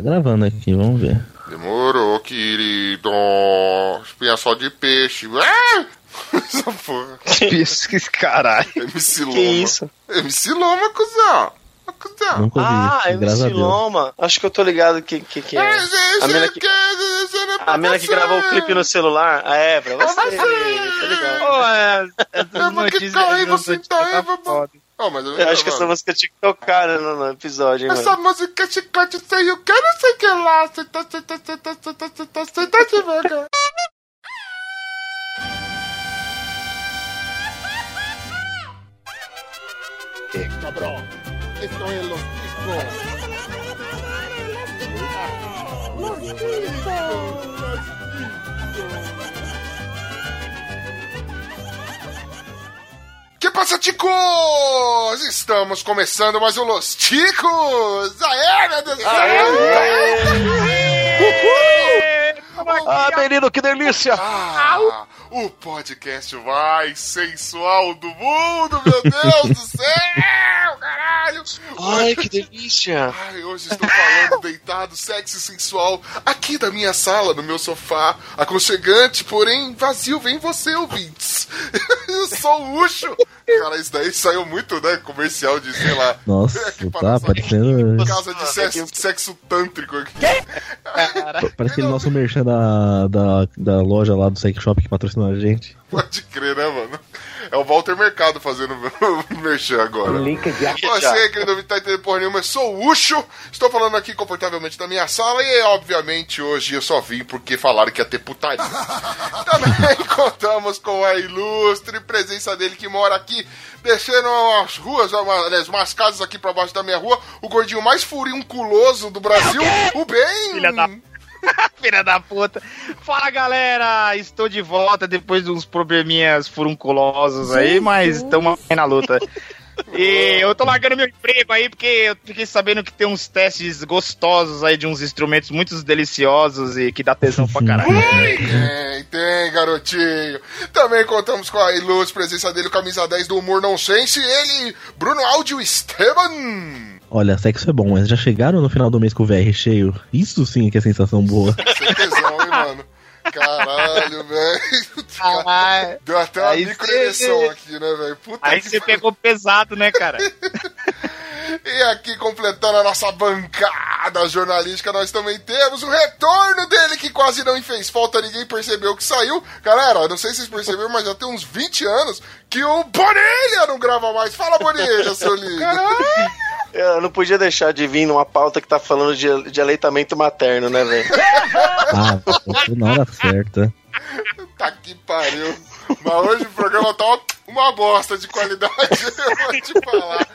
Tá gravando aqui, vamos ver. Demorou, querido. Espinha só de peixe. Ah! Essa porra. Isso, que caralho. MC Loma. Que isso? MC Loma, cuzão. Cuzão. Nunca ouvi Ah, MC. Loma. Acho que eu tô ligado que, que, que é. A mina que, a mina que gravou o clipe no celular. A Ebra. Você, tá ligado. Pô, é, essas notícias aí, você tá aí. Oh, mas eu, Eu acho que essa música tinha que tocar né, no, no episódio, hein, Essa mano. música é chiclete, sei o que, não sei o que lá. Senta, senta, senta, senta, senta, senta devagar. Eh, cabrón. Esto es los discos. Que passa, ticos? Estamos começando mais um Los Ticos! Aê, meu Deus do céu! Ah, menino, que delícia! Ah, o podcast mais sensual do mundo, meu Deus do céu, caralho! Ai, que delícia! Ai, hoje estou falando deitado, sexy e sensual, aqui da minha sala, no meu sofá, aconchegante, porém vazio, vem você, ouvintes. Eu sou o Ucho. Cara, isso daí saiu muito, né, comercial de, sei lá... Nossa, que tá parece- parecendo. Casa de sexo, sexo tântrico aqui. Parece aquele nosso merchan da, da, da loja lá do Sex Shop que patrocinou a gente. Pode crer, né, mano? É o Walter Mercado fazendo o merchan agora. Você, querido ouvinte, tá entendendo porra nenhuma, eu sou o Ucho, estou falando aqui confortavelmente da minha sala e, obviamente, hoje eu só vim porque falaram que ia ter putaria. Também contamos com a ilustre presença dele que mora aqui, deixando as ruas, aliás, umas casas aqui pra baixo da minha rua, o gordinho mais furiunculoso do Brasil, o Ben! Filha da- Filha da puta. Fala galera, estou de volta depois de uns probleminhas furunculosos aí, mas estamos aí na luta. E eu tô largando meu emprego aí porque eu fiquei sabendo que tem uns testes gostosos aí de uns instrumentos muito deliciosos e que dá tesão pra caralho. Tem, tem, garotinho. Também contamos com a ilustre presença dele, o camisa 10 do humor não sense, ele, Bruno Áudio Esteban. Olha, sexo é bom, mas já chegaram no final do mês com o VR cheio? Isso sim que é sensação boa. Tesão, hein, mano? Caralho, velho. Caralho. Deu até uma microereção cê- aqui, né, velho? Puta Aí você pegou pesado, né, cara? E aqui, completando a nossa bancada jornalística, nós também temos o retorno dele, que quase não fez falta, ninguém percebeu que saiu. Galera, não sei se vocês perceberam, mas já tem uns 20 anos que o Bonilha não grava mais. Fala, Bonilha, seu lindo. Eu não podia deixar de vir numa pauta que tá falando de, de aleitamento materno, né, velho? Ah, na hora certa. Tá que pariu. Mas hoje o programa tá uma- uma bosta de qualidade, eu vou te falar.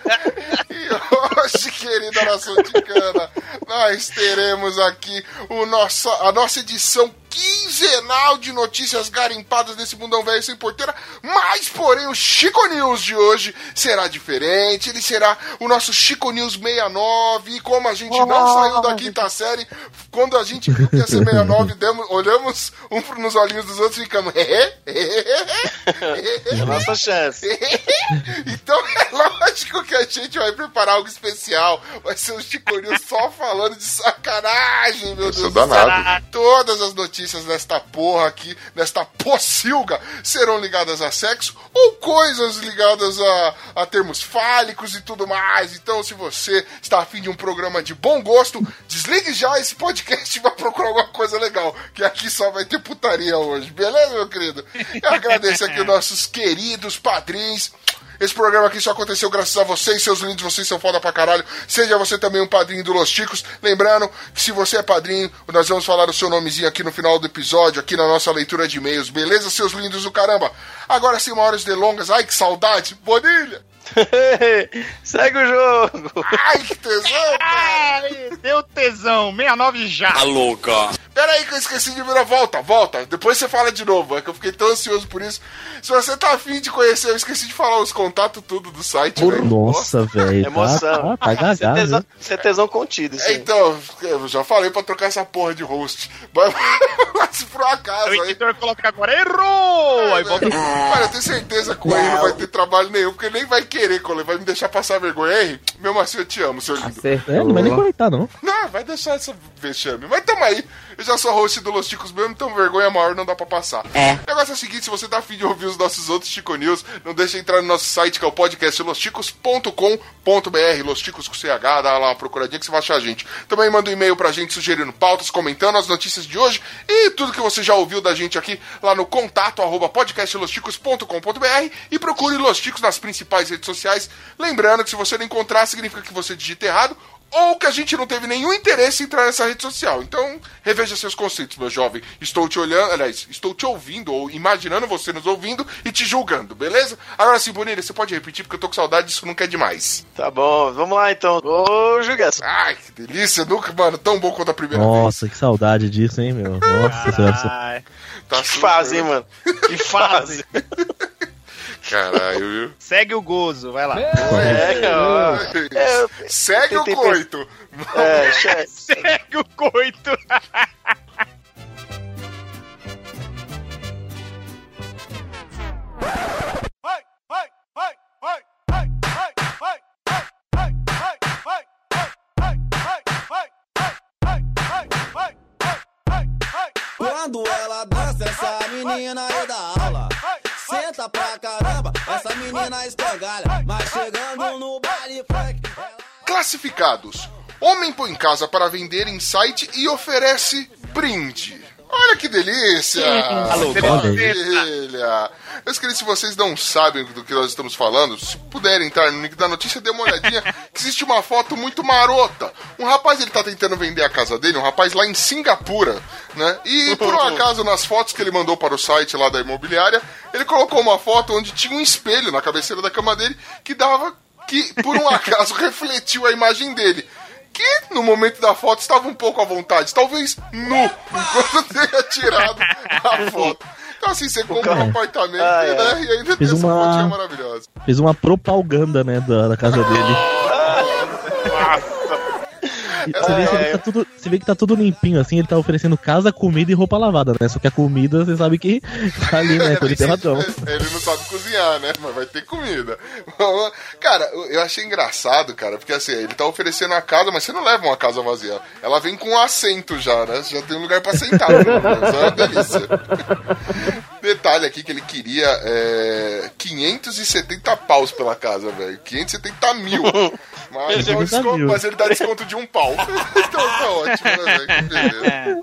Querida nação ticana, nós teremos aqui o nosso, a nossa edição quinzenal de notícias garimpadas desse mundão velho sem porteira, mas, porém, o Chico News de hoje será diferente, ele será o nosso Chico News 69, e como a gente não saiu da quinta série, quando a gente viu que ia ser 69, demos, olhamos um nos olhinhos dos outros e ficamos... É a nossa chance. então é lógico que a gente vai preparar algo especial. Vai ser um Chico News só falando de sacanagem, meu Deus do céu. danado. Todas as notícias desta porra aqui, desta pocilga, serão ligadas a sexo ou coisas ligadas a, a termos fálicos e tudo mais. Então, se você está afim de um programa de bom gosto, desligue já esse podcast e vá procurar alguma coisa legal, que aqui só vai ter putaria hoje. Beleza, meu querido? Eu agradeço aqui os nossos queridos padrinhos. Esse programa aqui só aconteceu graças a vocês, seus lindos, vocês são foda pra caralho. Seja você também um padrinho do Los Ticos. Lembrando que se você é padrinho, nós vamos falar o seu nomezinho aqui no final do episódio, aqui na nossa leitura de e-mails. Beleza, seus lindos do caramba? Agora, sem maiores delongas, ai que saudade, Bonilha! Segue o jogo! Ai que tesão! Ai, deu tesão, 69 já. Pera aí que eu esqueci de virar. Volta, volta. Depois você fala de novo. É que eu fiquei tão ansioso por isso. Se você tá afim de conhecer, eu esqueci de falar os contatos tudo do site, velho. Nossa, velho. Tá, Emoção. tá, tá Você é gagado. tesão, é tesão contido, isso É, aí. Então, eu já falei pra trocar essa porra de host. Mas, mas se por um acaso. O editor aí... coloca agora, errou! É, aí volta. Cara, eu tenho certeza que o erro não vai ter trabalho nenhum, porque ele nem vai querer, ele vai me deixar passar vergonha. R, mesmo assim eu te amo, seu lindo. É, não vai nem comentar, não. Não, vai deixar essa vexame. Mas tamo aí. Eu já sou host do Los Ticos mesmo, então vergonha maior não dá pra passar. É. O negócio é o seguinte, se você tá afim de ouvir os nossos outros Chico News, não deixa de entrar no nosso site, que é o podcast losticos.com.br, Losticos com CH, dá lá uma procuradinha que você vai achar a gente. Também manda um e-mail pra gente sugerindo pautas, comentando as notícias de hoje e tudo que você já ouviu da gente aqui lá no contato arroba podcastlosticos.com.br e procure Los Ticos nas principais redes sociais. Lembrando que se você não encontrar, significa que você digita errado ou que a gente não teve nenhum interesse em entrar nessa rede social. Então, reveja seus conceitos, meu jovem. Estou te olhando, aliás, estou te ouvindo, ou imaginando você nos ouvindo e te julgando, beleza? Agora sim, Bonilha, você pode repetir, porque eu tô com saudade disso nunca é demais. Tá bom, vamos lá então. Ô, Jugas. Ai, que delícia, nunca, mano, tão bom quanto a primeira Nossa, vez. Nossa, que saudade disso, hein, meu? Nossa, senhora. Tá que fase, hein, mano? Que fase. Caralho, viu? Segue o gozo, vai lá. É, é, segue o coito. É, segue o coito. Escangalha. Mas chegando no baile funk. Classificados: Homem põe em casa para vender em site e oferece brinde. Olha que delícia! Alô, que maravilha! Meus queridos, se vocês não sabem do que nós estamos falando, se puderem entrar no link da notícia, dê uma olhadinha, que existe uma foto muito marota. Um rapaz, ele tá tentando vender a casa dele, um rapaz lá em Singapura, né? E por um acaso, nas fotos que ele mandou para o site lá da imobiliária, ele colocou uma foto onde tinha um espelho na cabeceira da cama dele que dava que, por um acaso, refletiu a imagem dele que no momento da foto estava um pouco à vontade, talvez nu, enquanto tenha tirado a foto. Então, assim, você compra um apartamento ah, né, é. e ainda Fez tem uma... essa fotinha maravilhosa. Fez uma propaganda, né, da, da casa dele. Você vê, vê tá tudo, você vê, que tá tudo limpinho, assim, ele tá oferecendo casa, comida e roupa lavada, né? Só que a comida, você sabe que tá ali, né? Com ele tem razão. Ele não sabe cozinhar, né? Mas vai ter comida. Cara, eu achei engraçado, cara, porque assim, ele tá oferecendo a casa, mas você não leva uma casa vazia. Ela vem com um assento já, né? Você já tem um lugar pra sentar, né? é uma delícia. Detalhe aqui que ele queria é, 570 paus pela casa, velho. 570 mil. Mas, ele desconto, mas ele dá desconto de um pau. então tá ótimo, né, velho? Que beleza.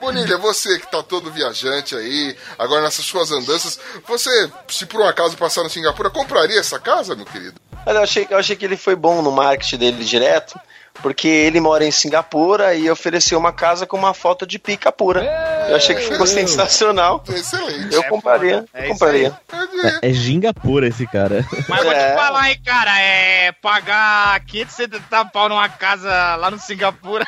Bonilha, você que tá todo viajante aí, agora nessas suas andanças, você, se por um acaso passar no Singapura, compraria essa casa, meu querido? Eu achei, eu achei que ele foi bom no marketing dele direto, porque ele mora em Singapura e ofereceu uma casa com uma foto de pica pura. Eu achei que ficou sensacional. Excelente. Eu compraria. É compraria. É, é Gingapura esse cara. Mas vou te é. falar, aí, cara, é pagar 570 pau numa casa lá no Singapura.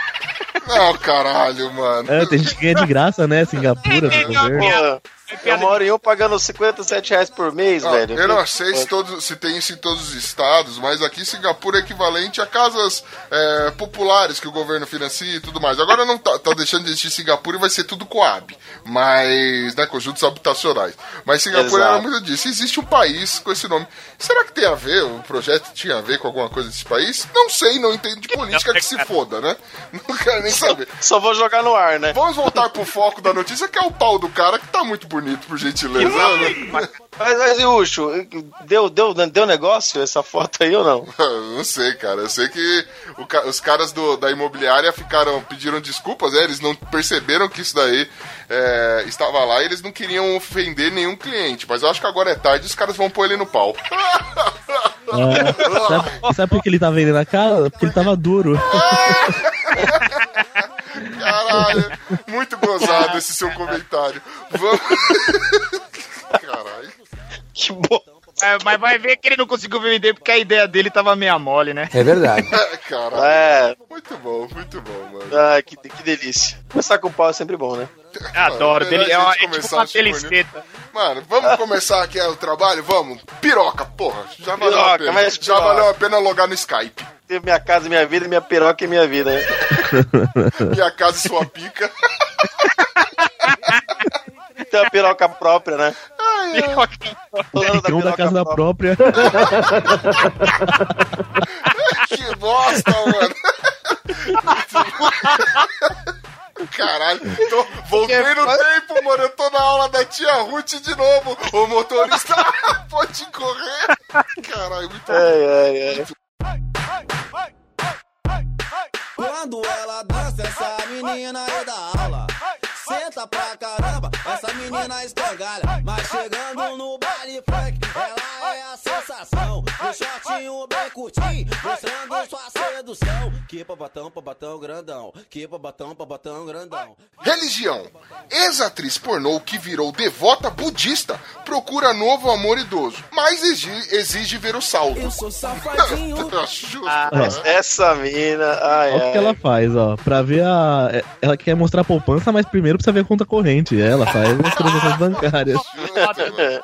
Não, caralho, mano. É, tem gente que ganha de graça, né? Singapura. É, eu moro em um pagando 57 reais por mês, ah, velho. Eu não sei se, todos, se tem isso em todos os estados, mas aqui Singapura é equivalente a casas é, populares que o governo financia e tudo mais. Agora não tá, tá deixando de existir Singapura e vai ser tudo Coab, mas, né, conjuntos habitacionais. Mas Singapura Exato. era muito disso. Existe um país com esse nome. Será que tem a ver, o projeto tinha a ver com alguma coisa desse país? Não sei, não entendo de política que se foda, né? Não quero nem saber. Só, só vou jogar no ar, né? Vamos voltar pro foco da notícia, que é o pau do cara, que tá muito bonito por gentileza. Mas, mas, Ucho, deu, deu, deu negócio essa foto aí ou não? não sei, cara. Eu sei que o, os caras do, da imobiliária ficaram, pediram desculpas, né? Eles não perceberam que isso daí é, estava lá e eles não queriam ofender nenhum cliente. Mas eu acho que agora é tarde e os caras vão pôr ele no pau. É, sabe, sabe por que ele tava vendendo a casa? Porque ele tava duro. Caralho, muito gozado esse seu comentário. Vamos. Caralho. Que bom. É, mas vai ver que ele não conseguiu vender porque a ideia dele tava meia mole, né? É verdade. É, caralho. É. Muito bom, muito bom, mano. Ah, que, que delícia. Começar com o pau é sempre bom, né? Adoro. Dele, é, uma, é tipo uma deliceta. Mano, vamos começar aqui o trabalho? Vamos? Piroca, porra. Já valeu piroca, a pena. Já valeu a pena logar no Skype. Teve minha casa, minha vida, minha piroca e minha vida. Né? minha casa e sua pica. Tem uma piroca própria, né? Tem um da piroca casa da própria. Que bosta, mano. Caralho, tô, voltei no tempo, mano. Eu tô na aula da tia Ruth de novo. O motorista pode correr. Caralho, muito bom. Ai, ai, ai. Quando ela dança, essa menina é da aula. Senta pra caramba, essa menina escangalha. Mas chegando no baile funk, ela é a sensação. No shortinho bem curtinho, mostrando sua sedução. Que babatão, babatão grandão. Que babatão, babatão grandão. Religião. Ex-atriz pornô que virou devota budista procura novo amor idoso, mas exige, exige ver o saldo. Eu sou safadinho. Justo, Ah, essa mina. Ai, Olha o que ela faz, ó. Pra ver a. é- Ela quer mostrar a poupança, mas primeiro precisa ver a conta corrente. Ela faz as transações bancárias.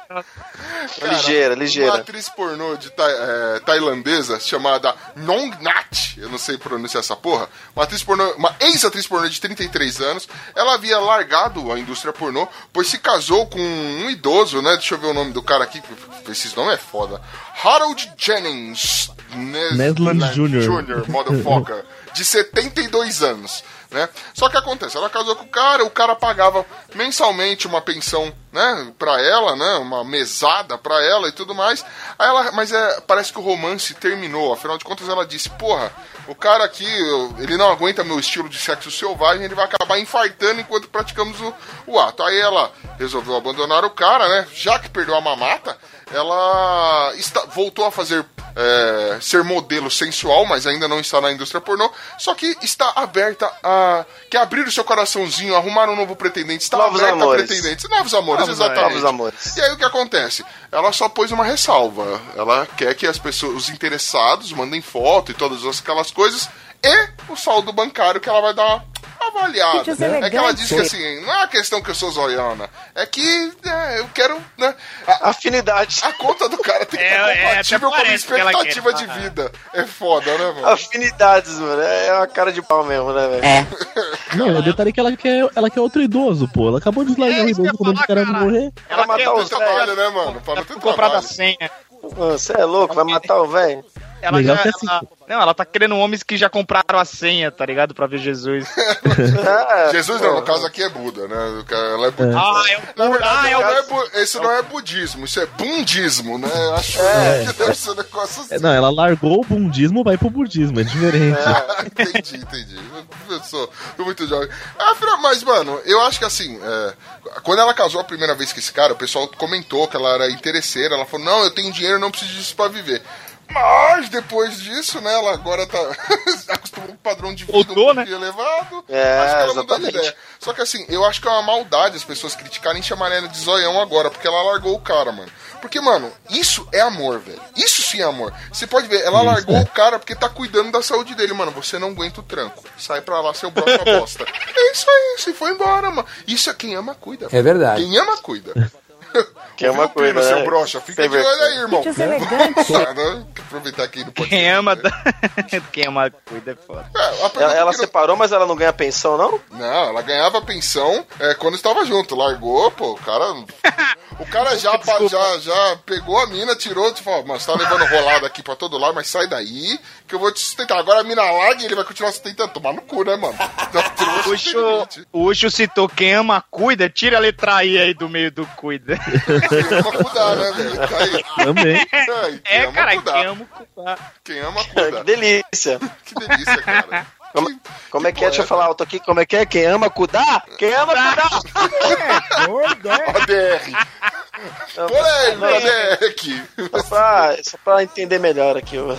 Cara, Ligeira, Uma ligeira. atriz pornô de tai- eh, tailandesa chamada Nong Nat, eu não sei pronunciar essa porra, uma pornô, uma ex-atriz pornô de 33 anos, ela havia largado a indústria pornô, pois se casou com um idoso, né? Deixa eu ver o nome do cara aqui, esses nomes é foda. Harold Jennings Nes- Nesland Nes- Jr.. Jr., motherfucker, de 72 anos. Né? Só que acontece, ela casou com o cara, o cara pagava mensalmente uma pensão, né, pra ela, né, uma mesada pra ela e tudo mais. Aí ela, mas é, parece que o romance terminou, afinal de contas ela disse, porra, o cara aqui, ele não aguenta meu estilo de sexo selvagem, ele vai acabar infartando enquanto praticamos o, o ato. Aí ela resolveu abandonar o cara, né, já que perdeu a mamata, ela está, voltou a fazer é, ser modelo sensual, mas ainda não está na indústria pornô. Só que está aberta a. Quer abrir o seu coraçãozinho, arrumar um novo pretendente. Está Novos aberta amores. a pretendentes. Novos amores, Novos exatamente. Novos amores. E aí o que acontece? Ela só pôs uma ressalva. Ela quer que as pessoas, os interessados, mandem foto e todas aquelas coisas. E o saldo bancário que ela vai dar avaliada. É que ela disse que assim, não é uma questão que eu sou zoiana. É que é, eu quero. Né, a, Afinidade. a conta do cara tem que É, estar é, compatível até com a minha que ela expectativa de vida. É foda, né, mano? Afinidades, mano. É uma cara de pau mesmo, né, velho? É. Não, o detalhe é que ela quer, ela quer outro idoso, pô. Ela acabou de largar É o idoso quando o cara morrer. Ela Pra matar velhos. trabalho, né, mano? Pra não ter comprar da trabalho. senha. Você é louco? Vai matar o velho? Ela Legal já, que é assim. ela- não, ela tá querendo homens que já compraram a senha, tá ligado? Pra ver Jesus. É, Jesus não, no caso aqui é Buda, né? Ela é budista. Ah, é o verdade, ah, é não o é bu- esse não é budismo, isso é bundismo, né? Eu Acho que deve ser um negócio assim. É, Não, ela largou o bundismo vai pro budismo, é diferente. Ah, entendi, entendi. Eu sou muito jovem. Afinal, mas, mano, eu acho que assim, é, quando ela casou a primeira vez com esse cara, o pessoal comentou que ela era interesseira. Ela falou: Não, eu tenho dinheiro, não preciso disso pra viver. Mas depois disso, né, ela agora tá acostumou com o padrão de vida Voltou, um né? elevado. É, acho que ela mudou de exatamente. ideia. Só que assim, eu acho que é uma maldade as pessoas criticarem e chamarem ela de zoião agora, porque ela largou o cara, mano. Porque, mano, isso é amor, velho. Isso sim é amor. Você pode ver, ela Isso largou é. o cara porque tá cuidando da saúde dele, mano. Você não aguenta o tranco. Sai pra lá, seu brocha bosta. É isso aí, você foi embora, mano. Isso é quem ama, cuida. É verdade. Quem ama, cuida. Quem ama, Ouviu, Pino, cuida, seu né? brocha. Fica Tem de olho aí, irmão. Deselegante. Ah, né? Aproveitar aqui no podcast. Quem ama, né? quem ama cuida é foda. É, Ela, ela que não- separou, mas ela não ganha pensão, não? Não, ela ganhava pensão é, quando estava junto. Largou, pô, o cara. O cara já, já, já pegou a mina, tirou e falou: Mano, você tá levando rolada aqui pra todo lado, mas sai daí que eu vou te sustentar. Agora a mina larga e ele vai continuar sustentando. Tomar no cu, né, mano? Então, Ucho, o Ucho citou quem ama cuida, tira a letra I aí do meio do cuida. Quem ama cuidar, né, velho? Tá aí. Também. É, e quem É, ama cara, cuidar. quem ama cuidar. Quem ama que cuida. delícia. Que delícia, cara. Como, Que- como é que é? Deixa eu falar alto aqui. Como é que é? Quem ama cuidar? Quem ama cuidar? ADR. Polêmica, ADR aqui. Só pra, só pra entender melhor aqui o-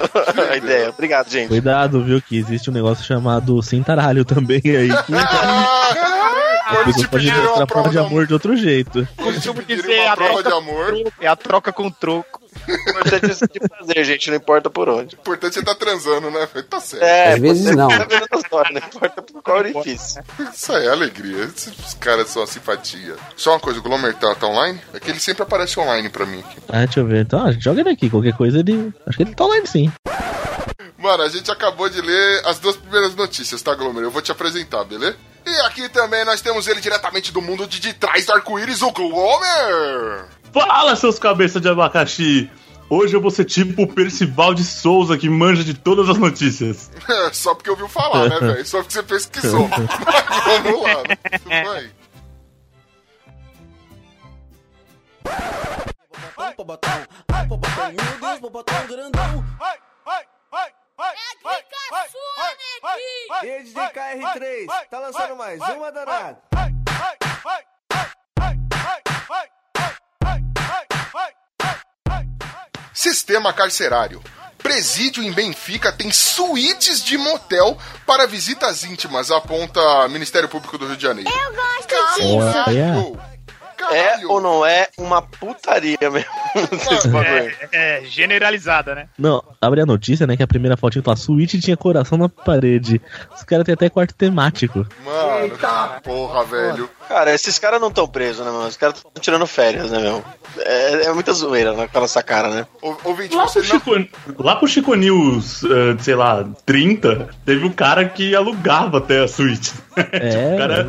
a ideia. Obrigado, gente. Cuidado, viu, que existe um negócio chamado cintaralho também aí. Ah, a pode pedirem uma mostrar prova de amor de outro jeito. Costumo dizer, uma a prova de troca amor, o É a troca com troco. O importante é de fazer, gente. Não importa por onde. importante é estar transando, né? Tá certo. É, Às vezes não. a história, Não importa por qual orifício. Isso aí é alegria. Esses caras são a simpatia. Só uma coisa, o Glomer tá, tá online? É que ele sempre aparece online pra mim aqui. Ah, deixa eu ver. Então, ah, joga ele aqui. Qualquer coisa ele. Acho que ele tá online sim. Mano, a gente acabou de ler as duas primeiras notícias, tá, Glomer? Eu vou te apresentar, beleza? E aqui também nós temos ele diretamente do mundo de, de trás do arco-íris, o Glomer. Fala, seus cabeças de abacaxi! Hoje eu vou ser tipo o Percival de Souza, que manja de todas as notícias. Só porque ouviu falar, né, velho? Só porque você pesquisou. Mas vamos lá, tudo bem. Botão, botão, ai, botão, meu Deus, botão grandão. E aí, DJ KR3, tá lançando mais uma danada. Sistema carcerário. Presídio em Benfica tem suítes de motel para visitas íntimas, aponta Ministério Público do Rio de Janeiro. Eu gosto disso. É Caralho. ou não é uma putaria mesmo? Aí. É, é, generalizada, né? Não, abre a notícia, né? Que a primeira fotinha fala suíte tinha coração na parede. Os caras têm até quarto temático. Mano, que porra, velho. Cara, esses caras não estão presos, né, mano? Os caras estão tirando férias, né, meu? É, é muita zoeira naquela essa cara, né? Ô- Ouvinte, Lá você pro, não... Chico, lá pro Chico News, eh, sei lá, 30, teve um cara que alugava até a suíte. É, o cara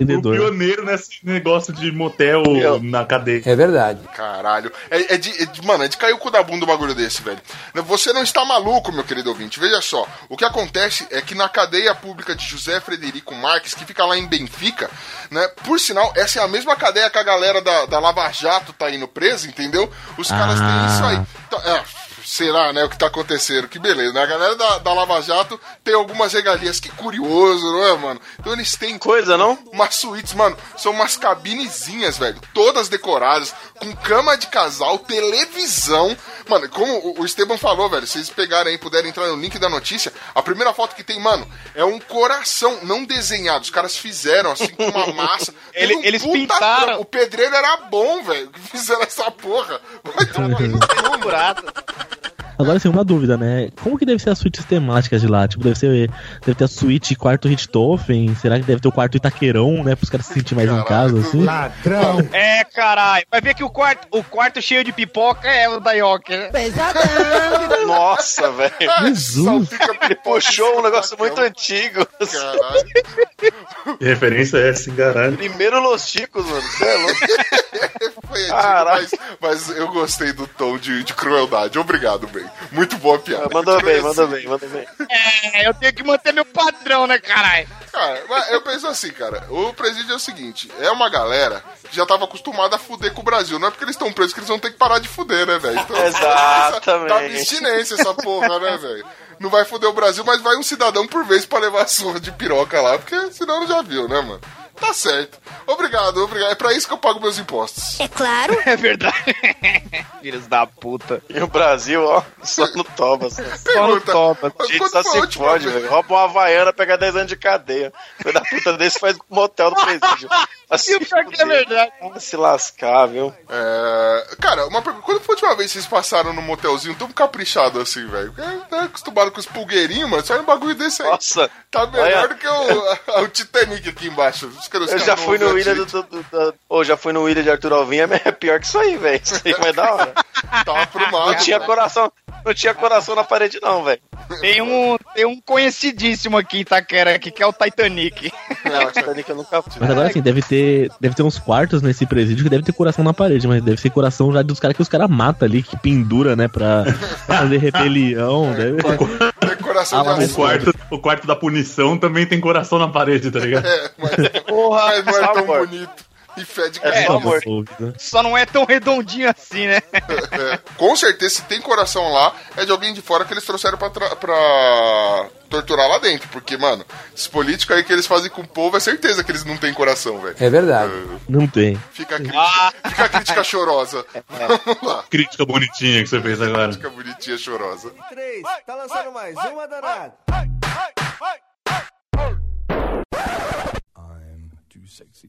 o o pioneiro nesse negócio de motel Eu- na cadeia. É verdade. Caralho. É, é de, é de- Mano, é de cair o cu da bunda um bagulho desse, velho. Você não está maluco, meu querido ouvinte. Veja só. O que acontece é que na cadeia pública de José Frederico Marques, que fica lá em Benfica, né? Por sinal, essa é a mesma cadeia que a galera da, da Lava Jato tá indo presa, entendeu? Os caras têm Ah. isso aí. Então, é, sei lá, né, o que tá acontecendo. Que beleza, né? A galera da, da Lava Jato tem algumas regalias. Que curioso, não é, mano? Então eles têm Coisa, não? umas suítes, mano, são umas cabinezinhas, velho, todas decoradas, com cama de casal, televisão. Mano, como o- Esteban falou, velho, se vocês pegarem aí, puderem entrar no link da notícia, a primeira foto que tem, mano, é um coração não desenhado. Os caras fizeram assim com uma massa. Ele- eles puta pintaram. trampo. O pedreiro era bom, velho, que fizeram essa porra. Vai tomar no cu, mano. Agora sim, uma dúvida, né? Como que deve ser as suítes temáticas de lá? Tipo, deve ser. Deve ter a suíte quarto Richthofen? Será que deve ter o quarto Itaquerão, né? Para os caras se sentirem mais em Caralho, casa, assim? Ladrão. É, caralho. Vai ver que o quarto, o quarto cheio de pipoca é o da Yoki, né? Pesadão. Nossa, velho. Jesus! Ele puxou um negócio muito antigo. Caralho. Que referência é essa, hein, caralho? Primeiro Los Chicos, mano. Você é louco. Foi antigo, Caralho. mas, mas eu gostei do tom de, de crueldade. Obrigado, bem. Muito boa a piada. Mandou bem, Então, mandou assim, bem, mandou bem. É, eu tenho que manter meu padrão, né, caralho? Cara, mas eu penso assim, cara. O presídio é o seguinte: é uma galera que já tava acostumada a fuder com o Brasil. Não é porque eles estão presos que eles vão ter que parar de fuder, né, velho? Então, Exatamente. Tá abstinência essa porra, né, velho? Não vai fuder o Brasil, mas vai um cidadão por vez pra levar a surra de piroca lá, porque senão não já viu, né, mano? Tá certo. Obrigado, obrigado. É pra isso que eu pago meus impostos. É claro. É verdade. Filhos da puta. E o Brasil, ó, só no toba. Só. Só no topa. A gente só se vez? velho. Rouba uma Havaiana, pega 10 anos de cadeia. Filho da puta desse faz motel no presídio. Pior que é verdade. Se lascar, viu? É... Cara, uma pergunta. Quando foi a última vez que vocês passaram num motelzinho tão caprichado assim, velho? Porque tá acostumado com os pulgueirinhos, mano. Sai um bagulho desse aí. Nossa. Tá melhor Olha. do que o, o Titanic aqui embaixo. Caras- Eu já fui no Ilha do, do, do, do- já fui no Ilha de Arthur Alvinha, mas é pior que isso aí, velho. Isso aí vai da hora. Tava aprumado. Não tinha velho. coração, não tinha coração na parede, não, velho. Tem um, tem um conhecidíssimo aqui em Itaquera aqui, que é o Titanic. Não, Titanic eu nunca fui. Mas agora sim, deve ter, deve ter uns quartos nesse presídio que deve ter coração na parede, mas deve ser coração já dos caras que os caras matam ali, que pendura, né, pra, pra fazer rebelião. Deve... Decoração Ah, de O quarto, o quarto da punição também tem coração na parede, tá ligado? É, mas, Porra, mas não é tão bonito. E fede É é, só amor. Só não é tão redondinho assim, né? é. Com certeza, se tem coração lá, é de alguém de fora que eles trouxeram pra, tra- pra torturar lá dentro. Porque, mano, esses políticos aí que eles fazem com o povo, é certeza que eles não têm coração, velho. É verdade. Não tem. Fica a crítica, fica a crítica chorosa. Vamos lá. Crítica bonitinha que você fez agora. Fica bonitinha chorosa. 3, tá lançando mais uma danada. I'm too sexy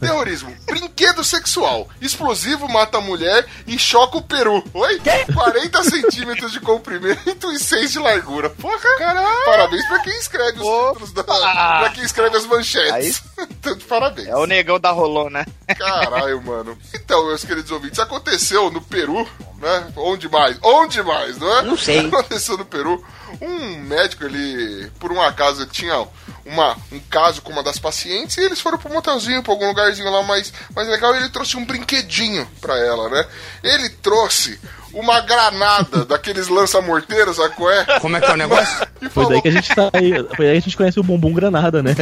Terrorismo. Brinquedo sexual. Explosivo mata a mulher e choca o peru. Oi? 40 centímetros de comprimento e 6 de largura. Porra, caralho. Parabéns pra quem escreve os títulos da, Pra quem escreve as manchetes. Então, de parabéns. É o negão da rolona. Caralho, mano. Então, meus queridos ouvintes, aconteceu no Peru, né? Onde mais? Onde mais, não é? Não sei. Aconteceu no Peru. Um médico, ele, por um acaso, ele tinha uma, um caso com uma das pacientes e eles foram pro motelzinho, pra algum lugarzinho lá mais, mais legal e ele trouxe um brinquedinho pra ela, né? Ele trouxe uma granada daqueles lança-morteiros, sabe qual é? Como é que é o negócio? E Foi daí que a gente saiu. Foi daí que a gente conhece o bumbum granada, né?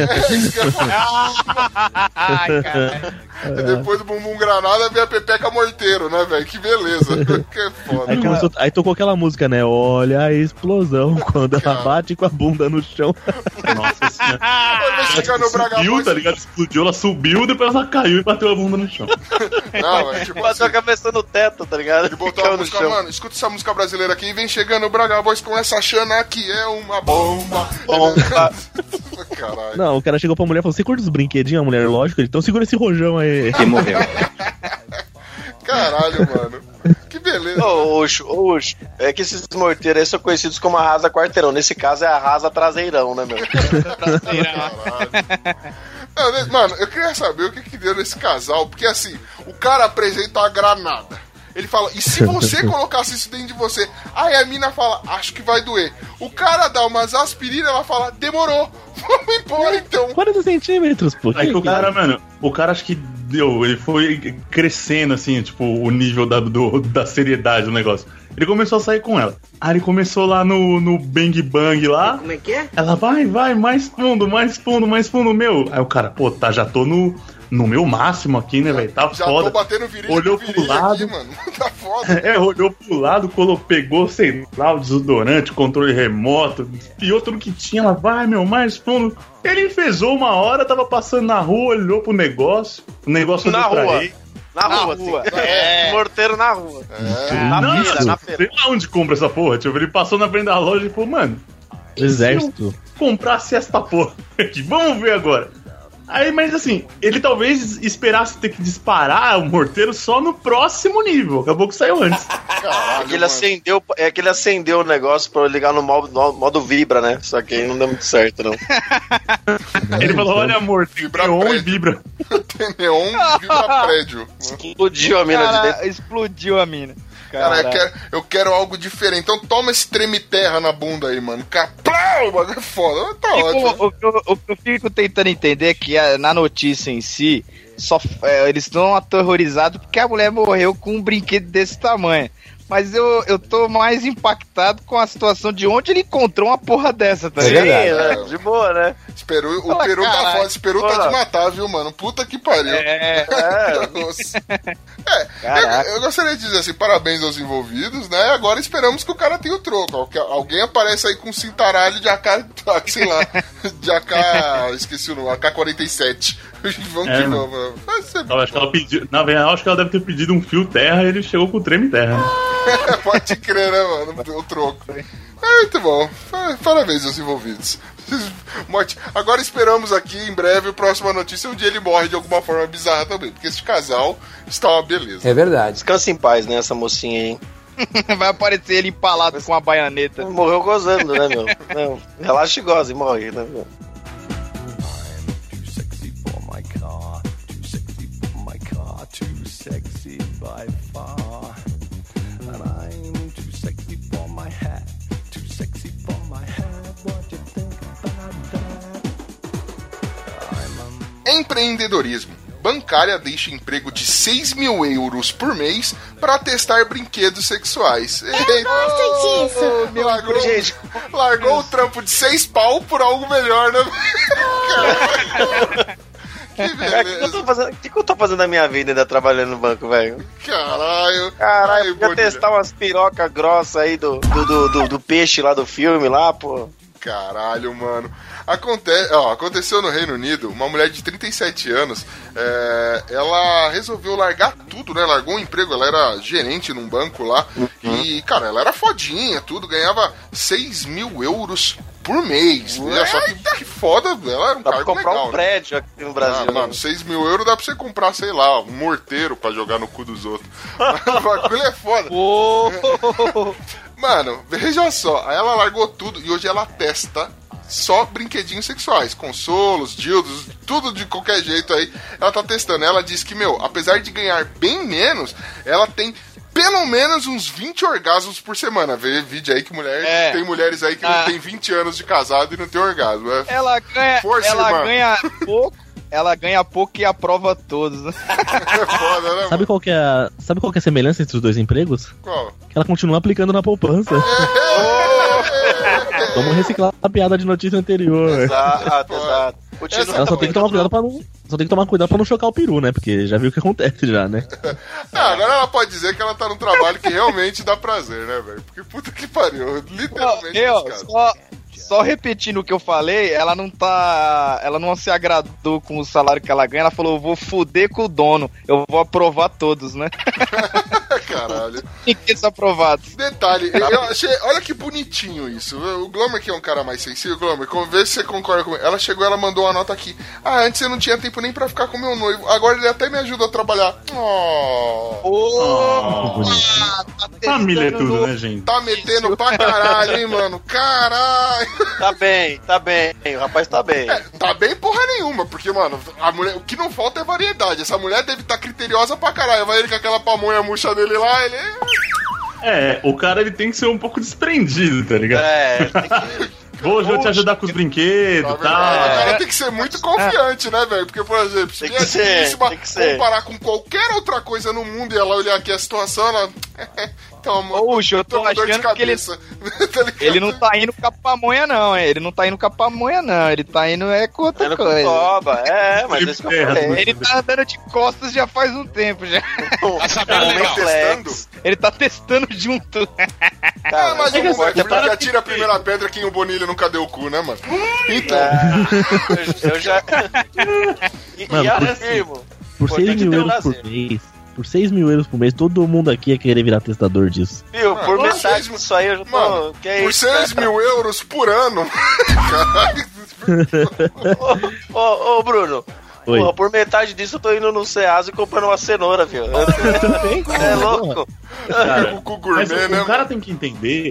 Ai, cara. E depois do bumbum granada veio a pepeca morteiro, né, velho? Que beleza. que foda. Aí, começou, aí tocou aquela música, né? Olha a explosão quando ela Cara. bate com a bunda no chão. Nossa senhora. Chegar no Braga Subiu, tá ligado? Explodiu, ela subiu, depois ela caiu e bateu a bunda no chão. Não, é tipo Bateu a assim. cabeça no teto, tá ligado? Ele botou a no mano, escuta essa música brasileira aqui e vem chegando o Braga Boys com essa chana que é uma bomba. Bomba. Caralho. Não, o cara chegou pra mulher e falou: Você curta os brinquedinhos? A mulher, lógico. Então segura esse rojão aí. E morreu. Caralho, mano. Que beleza. Ô, ô, Ucho, é que esses morteiros aí são conhecidos como arrasa quarteirão. Nesse caso é arrasa traseirão, né, meu? Não, né, Mano, eu queria saber o que, que deu nesse casal, porque assim, o cara apresenta a granada. Ele fala, e se você colocasse isso dentro de você? Aí a mina fala, acho que vai doer. O cara dá umas aspirinas, ela fala, demorou. Vamos embora então. 40 centímetros, pô. Aí que o cara, mano, o cara acho que deu, ele foi crescendo, assim, tipo, o nível da, do- da seriedade do negócio. Ele começou a sair com ela. Aí ele começou lá no, no Bang Bang lá. Como é que é? Ela vai, vai, mais fundo, mais fundo, mais fundo, meu. Aí o cara, pô, tá, já tô no, no meu máximo aqui, né, velho? Tá Já foda. tô batendo virilha Olhou com pro lado. aqui, mano. Tá foda. É, olhou pro lado, colo, pegou, sei lá, o desodorante, controle remoto, espiou tudo que tinha, ela vai, meu, mais fundo. Ele enfesou uma hora, tava passando na rua, olhou pro negócio, o negócio Na rua. ele. Na, Na rua, rua. assim. É, morteiro na rua. Na Não, feira, na feira. sei lá onde compra essa porra, tipo, ele passou na frente da loja e falou, mano, Exército. comprasse esta porra aqui, vamos ver agora. Aí, mas assim, ele talvez esperasse ter que disparar o morteiro só no próximo nível. Acabou que saiu antes. Caralho, É que ele mano. acendeu, é que ele acendeu o negócio pra ligar no modo, no modo vibra, né? Só que aí não deu muito certo, não. Ele falou: olha, amor, tem Vibra neon e prédio. vibra. Tem neon vibra prédio. Explodiu a mina de dentro. Cara, explodiu a mina. Cara, eu quero, eu quero algo diferente. Então toma esse treme terra na bunda aí, mano. Caplau! O bagulho é foda. Tá Tipo, ótimo. o, que eu- o que eu fico tentando entender é que a- na notícia em si, só, é, eles estão aterrorizados porque a mulher morreu com um brinquedo desse tamanho. Mas eu, eu tô mais impactado com a situação de onde ele encontrou uma porra dessa, tá É ligado? Sim, né? De boa, né? Esse peru, o Fala, peru tá foda. Esse peru tá Olha. de matar, viu, mano? Puta que pariu. É, É. É, eu, eu gostaria de dizer assim, parabéns aos envolvidos, né? Agora esperamos que o cara tenha o troco. ó, que Alguém aparece aí com um cintaralho de AK, sei lá, de AK, esqueci o nome, AK-47. Vamos É, que mano. vamos. Vai ser Eu acho que ela pediu. Na verdade, acho que ela deve ter pedido um fio terra e ele chegou com o treme terra. né? Pode crer, né, mano? O troco. É, muito bom. Pa- Parabéns aos envolvidos. Morte. Agora esperamos aqui, em breve, a próxima notícia, onde ele morre de alguma forma bizarra também. Porque esse casal está uma beleza. É verdade. Descansa em paz, né, essa mocinha aí. vai aparecer ele empalado com a baianeta. Morreu gozando, né, meu? Não, relaxa e goza e morre, né, meu? By far. And I'm too sexy for my hat, too sexy for my hat. What you think about that? I'm a Empreendedorismo. Bancária deixa emprego de 6 mil euros por mês para testar brinquedos sexuais. Eita, Gosto disso. largou, Gente, largou o trampo de 6 pau por algo melhor, né? Cara, o que, que eu tô fazendo? O que, que eu tô fazendo na minha vida ainda trabalhando no banco, velho? Caralho. Caralho, podia testar umas pirocas grossas aí do, do, do, do- do peixe lá do filme lá, pô. Caralho, mano. Aconte... ó, aconteceu no Reino Unido, uma mulher de 37 anos, é, ela resolveu largar tudo, né? Largou um emprego, ela era gerente num banco lá. E, cara, ela era fodinha, tudo, ganhava 6 mil euros por mês. Olha só que, que foda, ela era um Dá pra cargo comprar legal. um né? prédio aqui no Brasil. Ah, né? mano, 6 mil euros dá pra você comprar, sei lá, um morteiro pra jogar no cu dos outros. o bagulho é foda. Mano, veja só, aí ela largou tudo e hoje ela testa só brinquedinhos sexuais, consolos, dildos, tudo de qualquer jeito aí. Ela tá testando. Ela diz que, meu, apesar de ganhar bem menos, ela tem pelo menos uns 20 orgasmos por semana. Vê vídeo aí que mulher. É. Tem mulheres aí que não Ah. tem 20 anos de casado e não tem orgasmo. É, Ela ganha, Força, ela irmã. ganha pouco, ela ganha pouco e aprova todos. né? é foda, né, Sabe qual, que é a, sabe qual que é a semelhança entre os dois empregos? Qual? Que ela continua aplicando na poupança. Vamos reciclar a piada de notícia anterior. Exato, exato. Continua Ela só tem que tomar cuidado pra não. Só tem que tomar cuidado pra não chocar o peru, né? Porque já viu o que acontece já, né? Ah, agora ela pode dizer que ela tá num trabalho que realmente dá prazer, né, velho? Porque puta que pariu, literalmente. Eu, só, só repetindo o que eu falei, ela não tá. Ela não se agradou com o salário que ela ganha, ela falou, eu vou fuder com o dono, eu vou aprovar todos, né? Caralho. Tem que ser aprovados. Detalhe, eu achei. Olha que bonitinho isso. O Glomer, que é um cara mais sensível, Glomer, como- vê se você concorda comigo. Ela chegou, ela mandou uma nota aqui. Ah, antes eu não tinha tempo nem pra ficar com meu noivo. Agora ele até me ajuda a trabalhar. Oh, Muito bonito. Família é tudo, né, gente? tá metendo pra caralho, hein, mano? Caralho. Tá bem, tá bem. O rapaz tá bem. É, tá bem porra nenhuma, porque, mano, a mulher, o que não falta é variedade. Essa mulher deve estar criteriosa pra caralho. Vai ele com aquela pamonha murcha dele lá, ele. É, o cara ele tem que ser um pouco desprendido, tá ligado? É, tem que- Vou eu te ajudar com os brinquedos e o tal. cara tem que ser muito confiante, né, velho? Porque, por exemplo, se Tem que ser, digníssima tem que ser. comparar com qualquer outra coisa no mundo e ela olhar aqui a situação, ela. Toma. Puxa, eu tô toma dor de achando que ele, cabeça. Tá ele não tá indo com a pamonha, não, hein? Ele não tá indo com a pamonha, não. Ele tá indo é com outra Tá com coisa. toba. É, mas é isso que eu falei. Ele tá andando de costas já faz um tempo já. Tá sabendo legal. Testando? Ele tá testando junto. Ah, mas é o moleque, porque atira a primeira pedra quem o Bonilha nunca deu o cu, né, mano? Então, eu, eu já. e, Mano, e por- afirmo. Por 6 Importante mil euros por lazer. mês. Por 6 mil euros por mês, todo mundo aqui ia querer virar testador disso. Viu, por Mano, metade disso aí eu já tô. mano, que é por isso? 6 mil euros por ano. Caralho. Ô, ô, ô, Bruno. Oi. Porra, por metade disso eu tô indo no Ceasa e comprando uma cenoura, viu? Também, É louco. Cara, O mas gourmet, o, né? o cara tem que entender.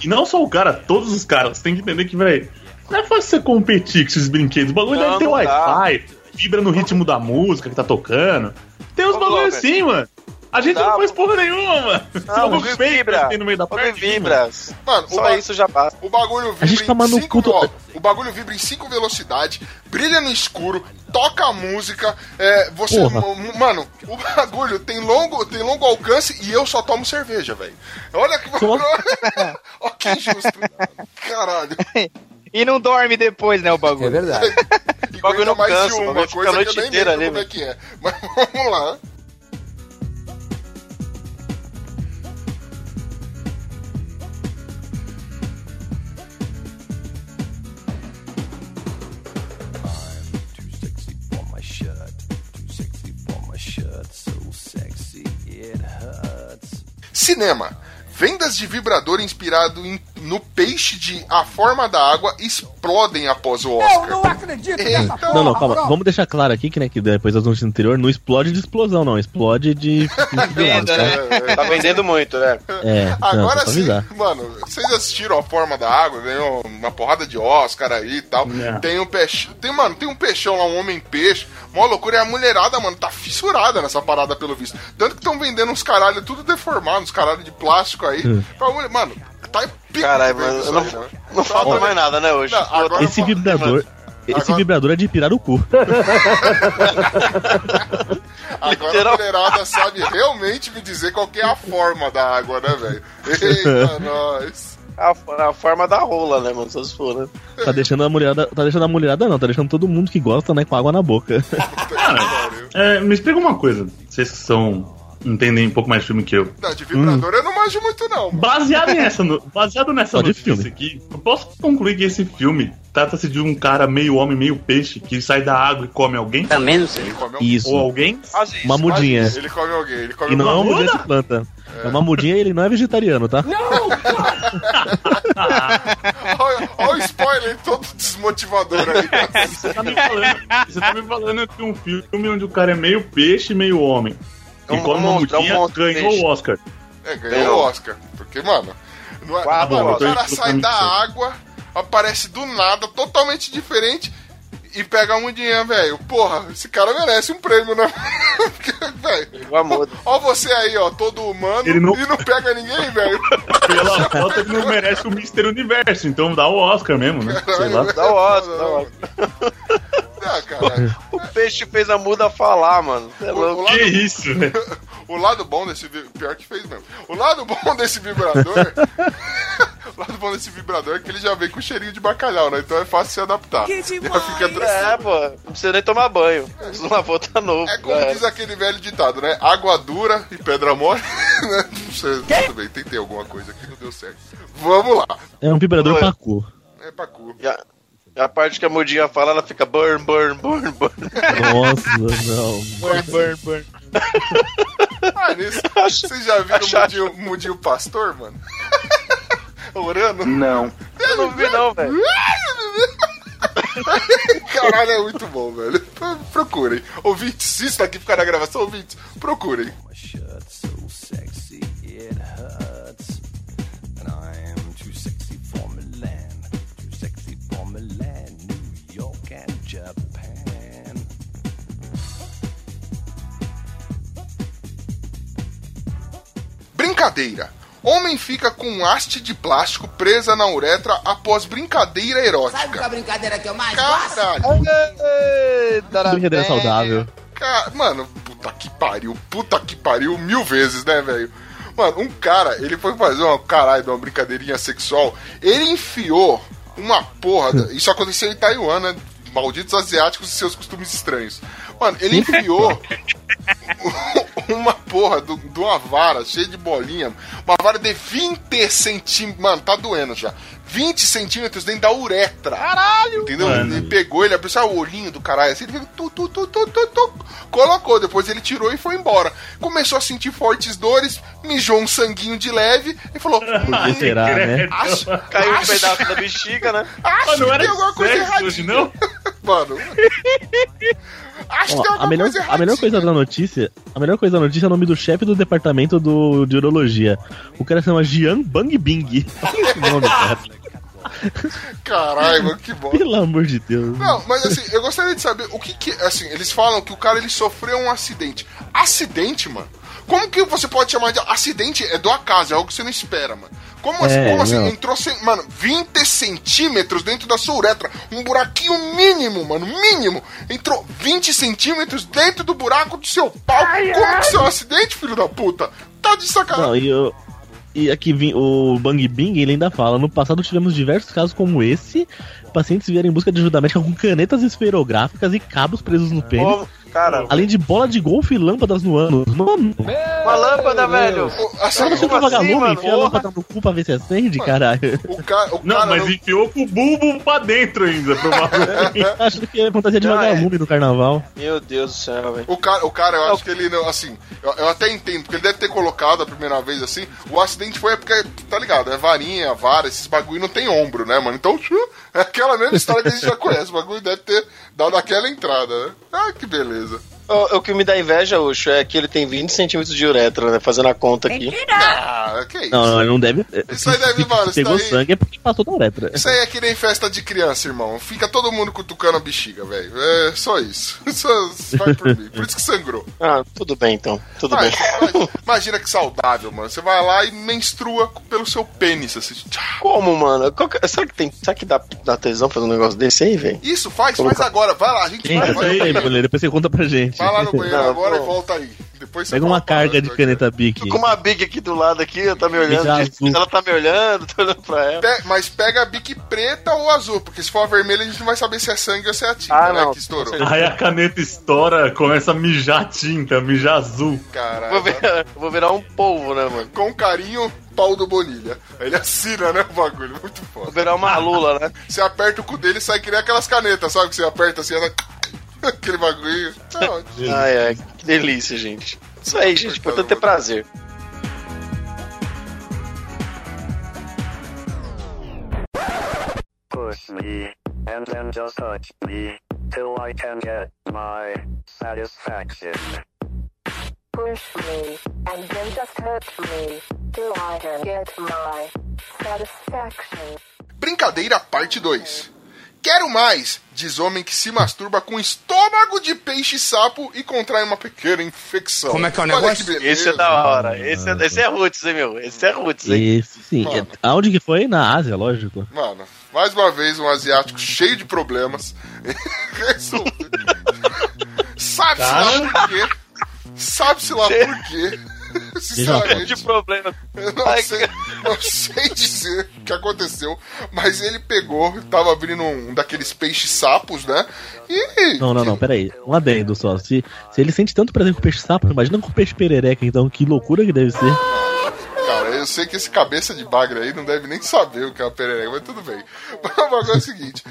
E não só o cara, todos os caras têm que entender que, velho, não é fácil você competir com esses brinquedos. O bagulho Não, deve ter Wi-Fi, vibra no ritmo da música que tá tocando. Tem uns bagulho assim, mano. A gente não faz porra nenhuma, mano. Não, o bagulho vibra. tem no meio da parte. mano. vibra. Mano, o Só ba- isso já basta. O bagulho vibra A gente tá em cinco, ó, O bagulho vibra em 5 velocidades, brilha no escuro, toca a música. É, você. Porra. Mano, o bagulho tem longo, tem longo alcance e eu só tomo cerveja, velho. Olha que bagulho. Ó, que injusto. Caralho. E não dorme depois, né, o bagulho. É verdade. E bagulho aguenta não mais cansa, de o uma bagulho fica coisa a que eu noite nem inteira lembro ali, como é que é. Mas vamos lá. Cinema. Vendas de vibrador inspirado em- no peixe de A Forma da Água explodem após o Oscar. acredito Eita. Não, não, calma. Vamos deixar claro aqui que, né, que depois das notícias anteriores, não explode de explosão, não. Explode de. de Venda, tá? né? Tá vendendo muito, né? É, não, Agora pra sim, avisar. mano, vocês assistiram a forma da água, ganhou uma porrada de Oscar aí e tal. Não. Tem um peixe. Tem, mano, tem um peixão lá, um homem peixe. Mó loucura, e a mulherada, mano, tá fissurada nessa parada pelo visto. Tanto que estão vendendo uns caralho tudo deformado, uns caralho de plástico aí. Hum. Pra mulher, mano, tá Caralho, mano, não, não falta Olha- mais nada, né, hoje? Não, agora- Esse vibrador. Esse Agora- vibrador é de pirar o cu. Agora a mulherada sabe realmente me dizer qual que é a forma da água, né, velho? Eita, nós. A, a forma da rola, né, mano? Só se for, né? Tá deixando a mulherada. Tá deixando a mulherada não, tá deixando todo mundo que gosta, né, com água na boca. É, me explica uma coisa. Vocês que são. Entendem um pouco mais de filme que eu. Não, de vibrador eu não manjo muito, não. mano. Baseado nessa, no- baseado nessa notícia filme. aqui, eu posso concluir que esse filme trata-se de um cara meio homem, meio peixe, que sai da água e come alguém? Ele come alguém. Isso. Ou alguém? Faz isso. Uma mudinha. Ele come alguém, ele come E não é uma mudinha de planta. É uma mudinha e ele não é vegetariano, tá? Olha Olha, olha o spoiler todo desmotivador aí. Você tá me falando, você tá me falando de um filme onde o cara é meio peixe e meio homem. É E um quando uma monstro, é um monstro ganhou o Oscar. É, ganhou o Oscar. Porque, mano, não é, Quatro mano, o cara sai da água, aparece do nada, totalmente diferente, e pega a mudinha, velho. Porra, esse cara merece um prêmio, né? Velho. Amor. Ó você aí, ó, todo humano, Ele não- e não pega ninguém, velho. Pela foto ele não merece o Mr. Universo, então dá o Oscar mesmo, né? Sei lá. Dá o Oscar, dá o Oscar. Ah, caralho. O peixe fez a muda falar, mano. É O, o Que isso, velho? o lado bom desse pior que fez mesmo. O lado bom desse vibrador, o lado bom desse vibrador é que ele já vem com cheirinho de bacalhau, né? Então é fácil se adaptar. Já fica É, pô. Não precisa nem tomar banho. Se não lavou, tá novo. É como É. diz aquele velho ditado, né? Água dura e pedra mole. né? Não sei, tudo bem, tentei alguma coisa aqui, não deu certo. Vamos lá. É um vibrador Oi. pra cu. É pra cu. A, a parte que a mudinha fala, ela fica burn, burn, burn, burn. Nossa, não. Burn, burn, burn. Ah, nisso, vocês já viram o mudinho, mudinho pastor, mano? Orando? Não. Eu não vi não, velho. Caralho, é muito bom, velho. Procurem. Ouvintes, se isso aqui ficar na gravação, ouvintes, procurem. Brincadeira. Homem fica com haste de plástico presa na uretra após brincadeira Sabe qual é erótica. a brincadeira que eu mais gosto? Caralho. Brincadeira saudável. Ca- Mano, puta que pariu, puta que pariu mil vezes, né, velho? Mano, um cara, ele foi fazer uma caralho de uma brincadeirinha sexual, ele enfiou uma porra. Isso aconteceu em Taiwan, né? Malditos asiáticos e seus costumes estranhos. Mano, ele enfiou uma porra do- de uma vara cheia de bolinha, uma vara de 20 centímetros. Mano, tá doendo já. 20 centímetros dentro da uretra. Caralho! Entendeu? Mano. Ele pegou, ele abriu só o olhinho do caralho assim, ele veio, tu, tu, tu, tu, tu, tu, colocou, depois ele tirou e foi embora. Começou a sentir fortes dores, mijou um sanguinho de leve e falou: Por que será, né? Acho, Caiu um acho- pedaço da bexiga, né? Acho Mas não que era tem alguma coisa hoje, não? Mano. Acho que tem a, melhor, coisa a melhor coisa da notícia, a melhor coisa da notícia é o nome do chefe do departamento do, de urologia. O cara se chama Jian Bang Bing. Olha esse nome, cara. Caralho, mano, que bom. Pelo amor de Deus. Não, mas assim, eu gostaria de saber o que que. Assim, eles falam que o cara ele sofreu um acidente. Acidente, mano? Como que você pode chamar de acidente? É do acaso, é algo que você não espera, mano. Como assim? É, como assim? Entrou, sem, mano, 20 centímetros dentro da sua uretra. Um buraquinho mínimo, mano, mínimo. Entrou 20 centímetros dentro do buraco do seu pau. Como que isso é um acidente, filho da puta? Tá de sacanagem. Não, e, eu, e aqui o Bang Bing ele ainda fala: no passado tivemos diversos casos como esse. Pacientes vieram em busca de ajuda médica com canetas esferográficas e cabos presos no pênis. Pô, cara, Além de bola de golfe e lâmpadas no ânus. Mano, uma lâmpada, velho. O- cara, você como tá assim, vagalume, mano? enfia a lâmpada no cu pra ver se acende, caralho. o, ca, o Não, cara mas não- enfiou com o bulbo pra dentro ainda, provavelmente. Acho que é fantasia de Não, é. vagalume no carnaval. Meu Deus do céu, velho. O cara, o cara, eu acho que ele não, assim, eu, eu até entendo, porque ele deve ter colocado a primeira vez assim. O acidente foi porque, tá ligado? É varinha, vara, esses bagulho não tem ombro, né, mano? Então, é aquela mesma história que a gente já conhece. O bagulho deve ter dado aquela entrada, né? Ah, que beleza. certeza. O, o que me dá inveja, Ucho, é que ele tem 20 centímetros de uretra, né? Fazendo a conta aqui. Ah, que isso? Não, não, ele não deve. Isso aí deve, mano, se isso pegou daí- sangue é porque passou da uretra. Isso aí é que nem festa de criança, irmão. Fica todo mundo cutucando a bexiga, velho. É só isso. Só vai por mim. Por isso que sangrou. Ah, tudo bem então. Tudo Vai, bem. Imagina que saudável, mano. Você vai lá e menstrua pelo seu pênis, assim. Como, mano? Qual que- será que tem. Será que dá, dá tesão fazer um negócio desse aí, velho? Isso, faz, faz agora. Vai lá, a gente vai, vai, aí, vai. mulher, depois você conta pra gente. Vai lá no banheiro Não, agora pô. e volta aí. Depois você Pega uma carga de caneta Bic. Tô com uma big aqui do lado aqui, ela tá me olhando. Ela tá me olhando, tô olhando pra ela. Pe- Mas pega a bique preta ou azul, porque se for a vermelha a gente não vai saber se é sangue ou se é a tinta, Ah, né? não. Que estourou. Aí a caneta estoura, começa a mijar tinta, mijar azul. Caralho. Vou virar, vou virar um polvo, né, mano? Com carinho, pau do Bonilha. Aí Ele assina, né, o bagulho. Muito Vou foda. virar uma lula, né? Você aperta o cu dele e sai que nem aquelas canetas, sabe? Que você aperta assim, ela... aquele bagulho. Não, Ai, ai, que delícia, gente. Isso aí, gente. Importante ter prazer. push me, and then just touch me, till I can get my satisfaction. Push me, and then just hurt me, till I can get my satisfaction. Brincadeira parte 2. Quero mais, diz homem que se masturba com estômago de peixe-sapo e contrai uma pequena infecção. Como é que é o negócio? Esse é da hora. Esse é, esse é roots, hein, meu? Esse é roots, hein? Esse sim. Mano. É- Aonde que foi? Na Ásia, lógico. Mano, mais uma vez um asiático cheio de problemas. Resolve- Sabe-se lá por quê? Sabe-se lá por quê? Sinceramente, De problema. eu não Ai, sei, não sei dizer o que aconteceu, mas ele pegou, tava abrindo um daqueles peixes-sapos, né? E. Não, não, não, peraí. Um adendo só. Se, se ele sente tanto prazer com peixe-sapo, imagina com peixe perereca, então que loucura que deve ser. Eu sei que esse cabeça de bagre aí não deve nem saber o que é uma perereca, mas tudo bem. O bagulho é o seguinte: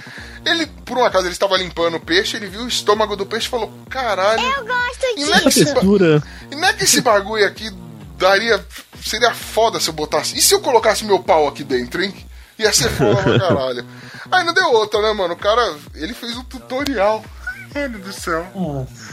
ele, por um acaso, ele estava limpando o peixe, ele viu o estômago do peixe e falou: caralho. Eu gosto E não é que esse, textura. e não é que esse bagulho aqui daria. Seria foda se eu botasse. E se eu colocasse meu pau aqui dentro, hein? Ia ser foda pra caralho. Aí não deu outra, né, mano? O cara, ele fez um tutorial. Mano do céu.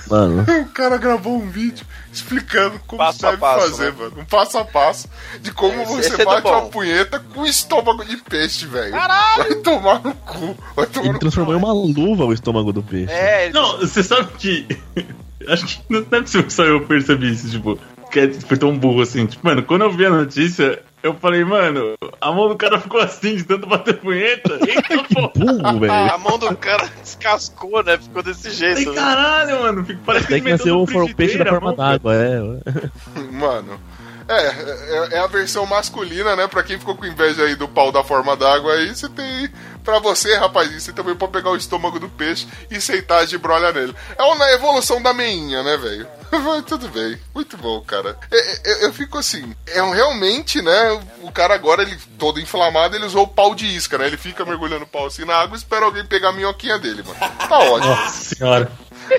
Mano. O cara gravou um vídeo explicando como Passo a deve passo, fazer, né? mano. Um passo a passo de como Esse- você esse é bate bom. uma punheta com estômago de peixe, velho. Vai tomar no cu. Vai tomar Ele no transformou em uma luva o estômago do peixe. É, ele- Não, você sabe que. Acho que não é possível que só eu percebi isso, tipo. Que é- foi tão burro assim. Tipo, mano, quando eu vi a notícia, eu falei, mano, a mão do cara ficou assim de tanto bater punheta. Eita. Burro, velho. a mão do cara descascou, né? Ficou desse jeito. Falei, né? caralho, mano. Parece que que meteu nasceu no o peixe da forma d'água, é. Mano. É, é, é a versão masculina, né? Pra quem ficou com inveja aí do pau da forma d'água aí, você tem. Pra você, rapazinho, você também pode pegar o estômago do peixe e sentar de brolha nele. É uma evolução da meinha, né, velho? Mas Tudo bem. Muito bom, cara. É, é, eu fico assim. É um- realmente, né? O cara agora, ele todo inflamado, ele usou o pau de isca, né? Ele fica mergulhando o pau assim na água e espera alguém pegar a minhoquinha dele, mano. Tá ótimo. Nossa senhora.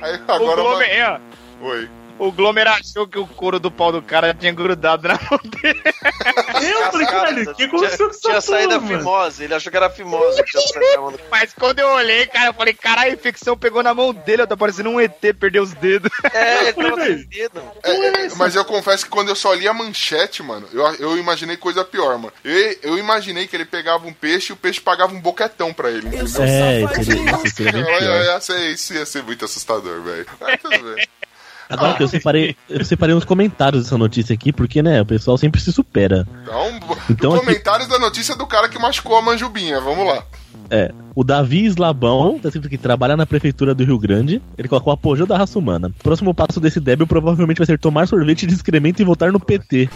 Aí, O agora. Glomer, é, Oi. O Glomer achou que o couro do pau do cara tinha grudado na mão dele. Eu falei, caralho, que aconteceu com essa Tinha saído a fimose, ele achou que era a fimose Mas quando eu olhei, cara, eu falei, cara, a infecção pegou na mão dele, tá parecendo um ET, perdeu os dedos. É, ele falei, tava velho. sem dedo. É, é, mas eu confesso que quando eu só li a manchete, mano, eu, eu imaginei coisa pior, mano. Eu, eu imaginei que ele pegava um peixe e o peixe pagava um boquetão pra ele. entendeu? É, seria, isso seria bem Olha, pior. ia ser- Isso ia ser muito assustador, velho. Mas tudo bem. Agora que eu separei, eu separei uns comentários dessa notícia aqui, porque, né, o pessoal sempre se supera. Então, Então, aqui- comentários da notícia do cara que machucou a manjubinha. Vamos lá. É, o Davi Slabão, tá escrito que trabalha na prefeitura do Rio Grande, ele colocou apogeu da raça humana. Próximo passo desse débil provavelmente vai ser tomar sorvete de excremento e votar no PT.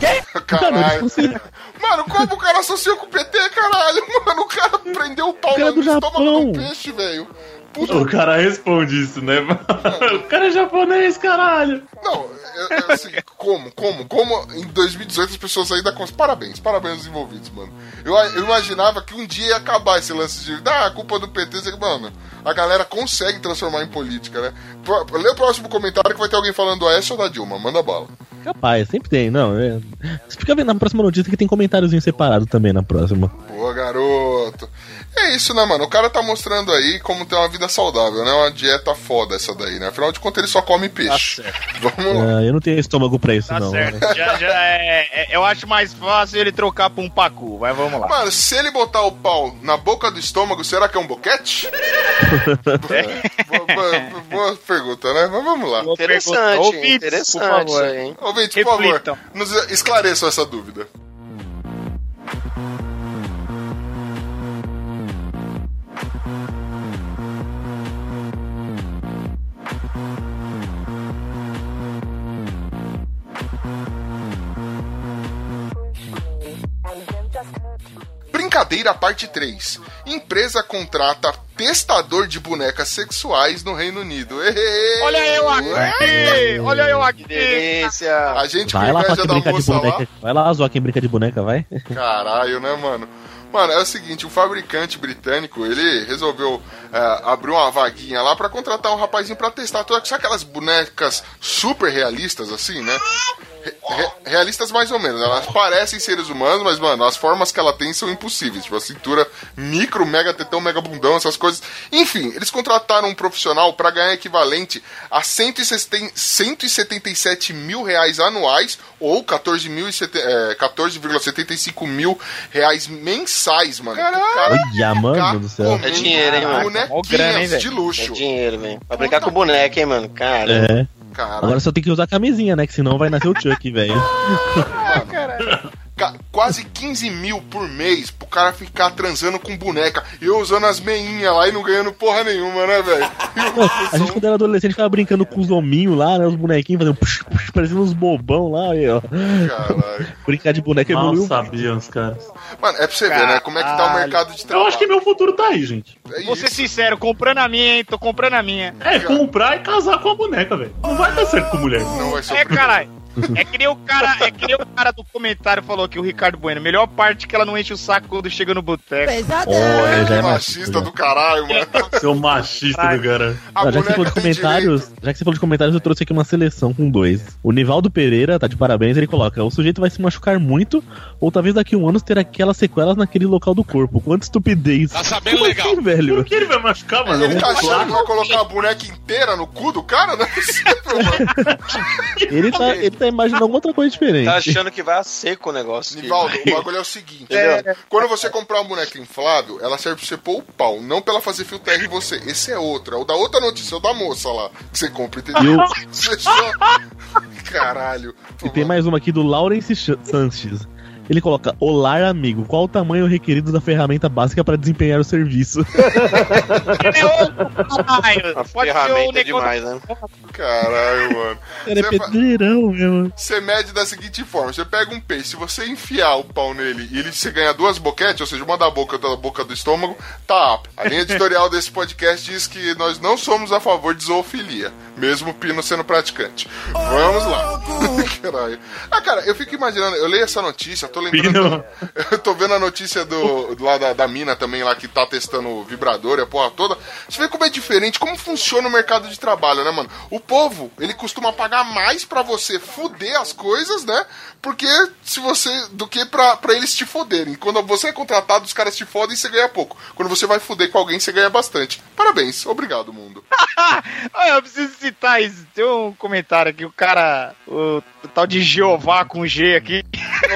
Caralho. Mano, como o cara associou com o PT, caralho? Mano, o cara prendeu o pau O cara no do estômago Japão. do peixe, velho. O cara responde isso, né? o cara é japonês, caralho. Não, é, é assim, como, como, como em 2018 as pessoas ainda com parabéns, parabéns aos envolvidos, mano. Eu, eu imaginava que um dia ia acabar esse lance de, ah, a culpa do PT, mano, a galera consegue transformar em política, né? Pro- Lê o próximo comentário que vai ter alguém falando do Aécio ou da Dilma, manda bala. Capaz, sempre tem, não. É... Você fica vendo na próxima notícia que tem comentáriozinho separado também na próxima. Boa, garoto. É isso, né, mano? O cara tá mostrando aí como ter uma vida saudável, né? Uma dieta foda essa daí, né? Afinal de contas, ele só come peixe. Vamos lá. Ah, eu não tenho estômago pra isso, Tá não. certo. Já, já é, é- eu acho mais fácil ele trocar pra um pacu, mas vamos lá. Mano, se ele botar o pau na boca do estômago, será que é um boquete? boa, boa- boa pergunta, né? Mas vamos lá. Interessante? Ouvintes, interessante por favor. isso aí, hein? Ouvinte, por favor, nos esclareçam essa dúvida. Brincadeira parte 3. Empresa contrata testador de bonecas sexuais no Reino Unido. Ê! Olha eu aqui! Olha eu aqui! delícia! A gente Vai lá, só quem brinca de moça lá. boneca. Vai lá, zoar quem brinca de boneca, vai. Caralho, né, mano? Mano, é o seguinte, o fabricante britânico, ele resolveu é, abrir uma vaguinha lá pra contratar um rapazinho pra testar todas sabe aquelas bonecas super realistas, assim, né? Re- realistas mais ou menos. Elas parecem seres humanos, mas, mano, as formas que ela tem são impossíveis. Tipo, a cintura micro, mega tetão, mega bundão, essas coisas. Enfim, eles contrataram um profissional pra ganhar equivalente a 160 177 mil reais anuais ou 14 mil e sete- é, 14,75 mil reais mensais, mano. Caralho! Olha, mano do céu. É dinheiro, hein, mano? Mó grana, hein, Bonequinhas de velho? É luxo. dinheiro, velho. Pra brincar com boneca, hein, mano? Cara. É. Cara, Agora só tem que usar camisinha, né? Que senão vai nascer o Chuck, velho. ca- quase 15 mil por mês pro cara ficar transando com boneca. E eu usando as meinhas lá e não ganhando porra nenhuma, né, velho? A gente, quando era adolescente, ficava brincando com os hominhos lá, né? Os bonequinhos fazendo pux, pux, parecendo uns bobão lá, aí, ó. Caralho. Brincar de boneca Mal evoluiu. sabiam os caras. Mano, é pra você ver, né? Como é que tá o mercado de Eu trabalho. acho que meu futuro tá aí, gente. É Vou ser sincero, comprando a minha, hein? Tô comprando a minha. É, comprar e casar com a boneca, velho. Não vai dar certo com mulher. Não vai ser É, caralho. É que nem o cara, é que nem o cara do comentário falou aqui, o Ricardo Bueno. Melhor parte é que ela não enche o saco quando chega no boteco. Olha, já é Que machista. machista do caralho, mano. Seu machista do cara. Ah, já que você falou de comentários, direito. já que você falou de comentários, eu trouxe aqui uma seleção com dois. O Nivaldo Pereira, tá de parabéns, ele coloca: o sujeito vai se machucar muito, ou talvez daqui a um ano ter aquelas sequelas naquele local do corpo. Quanta estupidez. Tá sabendo legal. Assim, velho? Por que ele vai machucar, mano? Ele tá achando que vai colocar a boneca inteira no cu do cara? Não é possível, mano. Ele tá, ele tá imaginando alguma outra coisa diferente. Tá achando que vai a seco o negócio. aqui. Nivaldo, o bagulho é o seguinte. Quando você comprar uma boneca inflável, ela serve pra você pôr o pau, não pra ela fazer fio terra em você. Esse é outro. É o da outra notícia, é o da moça lá, que você compra, entendeu? E, o- Você só... Caralho. e tem mais uma aqui do Lawrence Ch- Sanches. Ele coloca: Olá, amigo. Qual o tamanho requerido da ferramenta básica para desempenhar o serviço? É. A ferramenta o é demais, né? Caralho, mano. Cara, é pedreirão, meu. Você mede da seguinte forma: você pega um peixe, se você enfiar o pau nele e ele você ganha duas boquetes, ou seja, uma da boca e outra da boca do estômago, tá. A linha editorial desse podcast diz que nós não somos a favor de zoofilia, mesmo o Pino sendo praticante. Vamos lá. Caralho. Ah, cara, eu fico imaginando, eu leio essa notícia, tô lembrando. Eu tô vendo a notícia do, lá da, da mina também lá que tá testando o vibrador e a porra toda. Você vê como é diferente, como funciona o mercado de trabalho, né, mano? O povo, ele costuma pagar mais pra você fuder as coisas, né? Porque se você. do que pra, pra eles te foderem. Quando você é contratado, os caras te fodem e você ganha pouco. Quando você vai fuder com alguém, você ganha bastante. Parabéns, obrigado, mundo. Eu preciso citar isso. Tem um comentário aqui, o cara, o, o tal de Jeová com G aqui.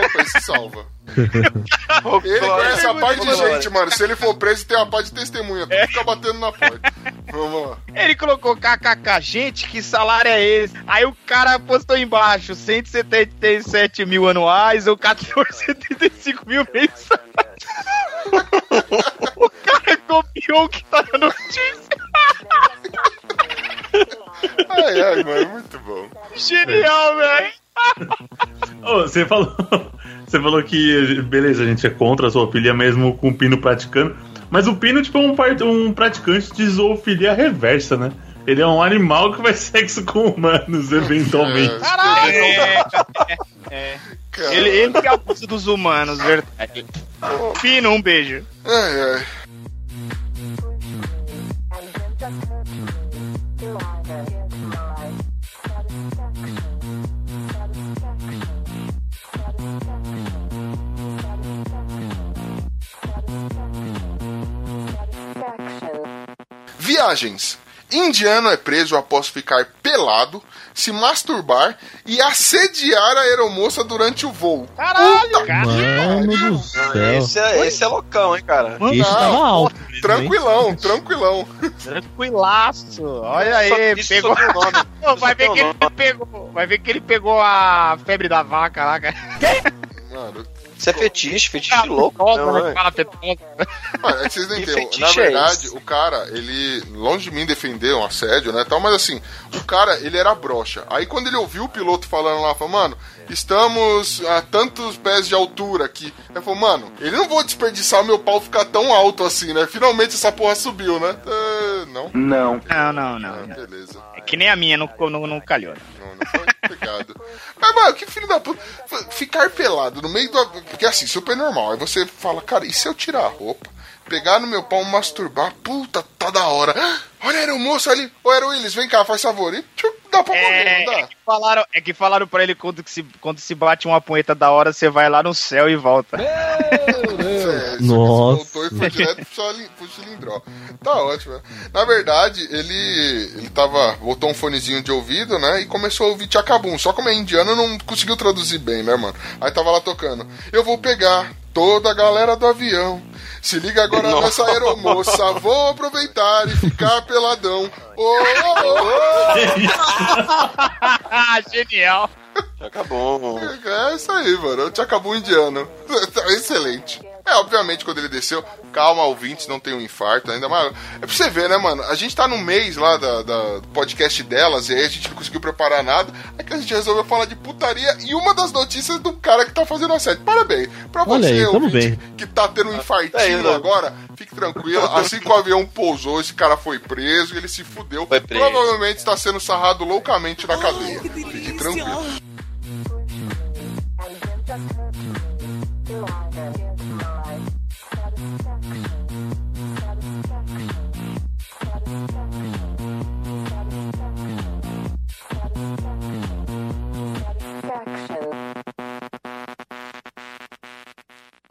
Opa, isso salva. Ele conhece a parte de gente, mano. Se ele for preso, tem uma parte de testemunha. Tu fica batendo na porta. Vamos lá. Ele colocou kkk, gente, que salário é esse? Aí o cara postou embaixo, 177 mil anuais ou 1475 mil mensais. o cara copiou o que tá na notícia. Ai, ai, mano, muito bom. Genial, velho. Ô, você falou. Você falou que, beleza, a gente é contra a zoofilia mesmo com o Pino praticando. Mas o Pino, tipo, é um, um praticante de zoofilia reversa, né? Ele é um animal que faz sexo com humanos, eventualmente. Caralho! É, é. Cara. Ele, ele que abusa dos humanos, verdade. Pino, um beijo. Ai, ai. Viagens. Indiano é preso após ficar pelado, se masturbar e assediar a aeromoça durante o voo. Caralho, cara. Mano do céu. Esse é, esse é loucão, hein, cara? Esse tava alto. Tranquilão, tranquilão. Tranquilaço. Olha aí, isso pegou. Pô, vai ver que ele pegou. Vai ver que ele pegou a febre da vaca lá, cara. Mano, Isso é fetiche, fetiche louco. Nossa, Não, né? é. Mano, é que vocês não entendem. Na é verdade, esse? o cara, ele, longe de mim defender um assédio, né, tal, mas assim, o cara, ele era broxa. Aí quando ele ouviu o piloto falando lá, falou, mano, estamos a tantos pés de altura aqui. Ele falou, mano, ele não vou desperdiçar meu pau ficar tão alto assim, né? Finalmente essa porra subiu, né? Ah, não. Não. Não, não, não. Ah, não. beleza. Que nem a minha, não, não calhou. Não, não foi pegado. Mas, mano, que filho da puta. Ficar pelado no meio do. Porque assim, super normal. Aí você fala, cara, e se eu tirar a roupa, pegar no meu pau, masturbar? Puta, tá da hora. Olha, era o moço ali. Ô, era o Willis, vem cá, faz favor. E tchup, Dá pra É, é que falaram, é que falaram pra ele quando, que se, quando se bate uma punheta da hora, você vai lá no céu e volta. É, Nossa. Voltou e foi direto pro cilindró. Tá ótimo. Na verdade, ele, ele tava. botou um fonezinho de ouvido, né? E começou a ouvir Tchacabum. Só como é indiano, não conseguiu traduzir bem, né, mano? Aí tava lá tocando. Eu vou pegar toda a galera do avião. Se liga agora nessa aeromoça. Vou aproveitar e ficar peladão. Ô, ô, Genial. Acabou. É isso aí, mano. Tchacabum indiano. Tá Excelente. É, obviamente, quando ele desceu, calma, ouvintes, não tem um infarto ainda, mas é pra você ver, né, mano? A gente tá no mês lá da, da- do podcast delas, e aí a gente não conseguiu preparar nada, é que a gente resolveu falar de putaria e uma das notícias do cara que tá fazendo assédio. Parabéns. Pra Olha você, aí, ouvinte, bem. que tá tendo um infartinho aí, né? agora, fique tranquilo. Assim que o avião pousou, esse cara foi preso e ele se fudeu. Foi preso. Provavelmente está sendo sarrado loucamente na cadeia. Fique tranquilo.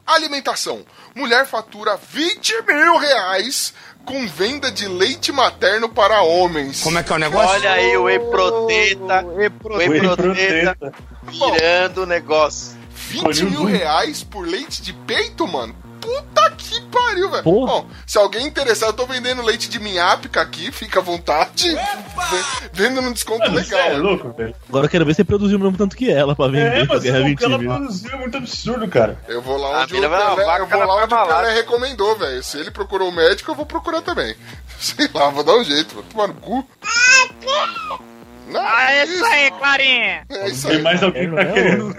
Alimentação. Mulher fatura 20 mil reais com venda de leite materno para homens. Como é que é o Olha aí o Whey Proteta. Whey Proteta virando o negócio. 20 mil reais por leite de peito, mano? Puta que pariu, velho. Bom, se alguém interessar, eu tô vendendo leite de minhápica aqui, fica à vontade. Ve- Vendo num desconto Mano, você legal. é louco, velho. Agora eu quero ver se produziu o mesmo tanto que ela pra vender É, pra mas ganhar o 20 que ela mil. produziu é muito absurdo, cara. Eu vou lá A onde o Pelé, vaca eu vou lá onde o. Pelé recomendou, velho. Se ele procurou o médico, eu vou procurar também. Sei lá, vou dar um jeito, vou tomar no cu. Não, Ah, é isso aí, Clarinha. É isso Tem aí. mais alguém que tá querendo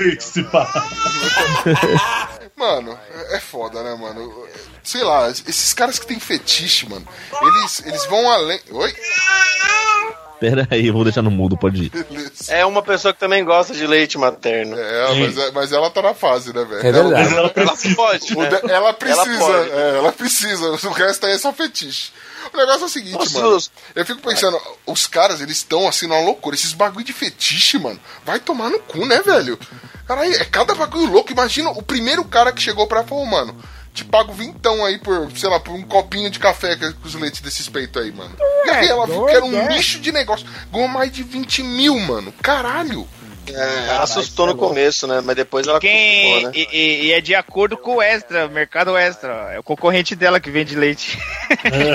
pá. Mano, é foda, né, mano? Sei lá, esses caras que tem fetiche, mano, eles, eles vão além. Oi? Pera aí, eu vou deixar no mudo, pode ir. Beleza. É uma pessoa que também gosta de leite materno. É, mas, é- mas ela tá na fase, né, velho? É verdade. Mas ela Ela precisa. pode, O né? de- Ela precisa, pode. é, ela precisa. O resto aí é só fetiche. O negócio é o seguinte, Nossa, mano. os- Eu fico pensando, os caras, eles estão assim numa loucura. Esses bagulho de fetiche, mano. Vai tomar no cu, né, velho? Caralho, é cada bagulho louco. Imagina o primeiro cara que chegou pra falar, mano. Te pago vintão aí por, sei lá, por um copinho de café com os leites desses peitos aí, mano. E aí ela viu que era um lixo de negócio. Ganhou mais de 20 mil, mano. Caralho. É, ela assustou no começo, né? Mas depois ela Quem, acostumou, né? e, e- e é de acordo com o Extra, o Mercado Extra. É o concorrente dela que vende leite.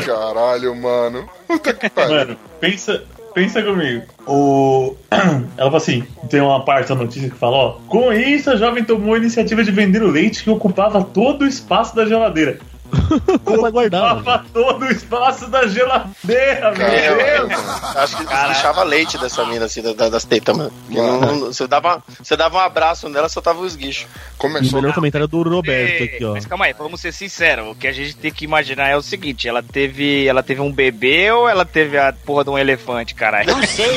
Caralho, mano. Puta que pariu. Mano, pensa, pensa comigo. O... Ela fala assim: tem uma parte da notícia que fala: ó, com isso a jovem tomou a iniciativa de vender o leite que ocupava todo o espaço da geladeira. Vai guardar. Ocupava todo o espaço da geladeira, meu Caralho, Deus! Acho que deixava leite dessa mina, assim, da- da- das tetas, mano. Não- não- você, dava, você dava um abraço nela, só tava os guichos. E o Começou. melhor comentário é do Roberto aqui, ó. Mas calma aí, vamos ser sinceros. O que a gente tem que imaginar é o seguinte: ela teve, ela teve um bebê ou ela teve a porra de um elefante, caralho? Não sei.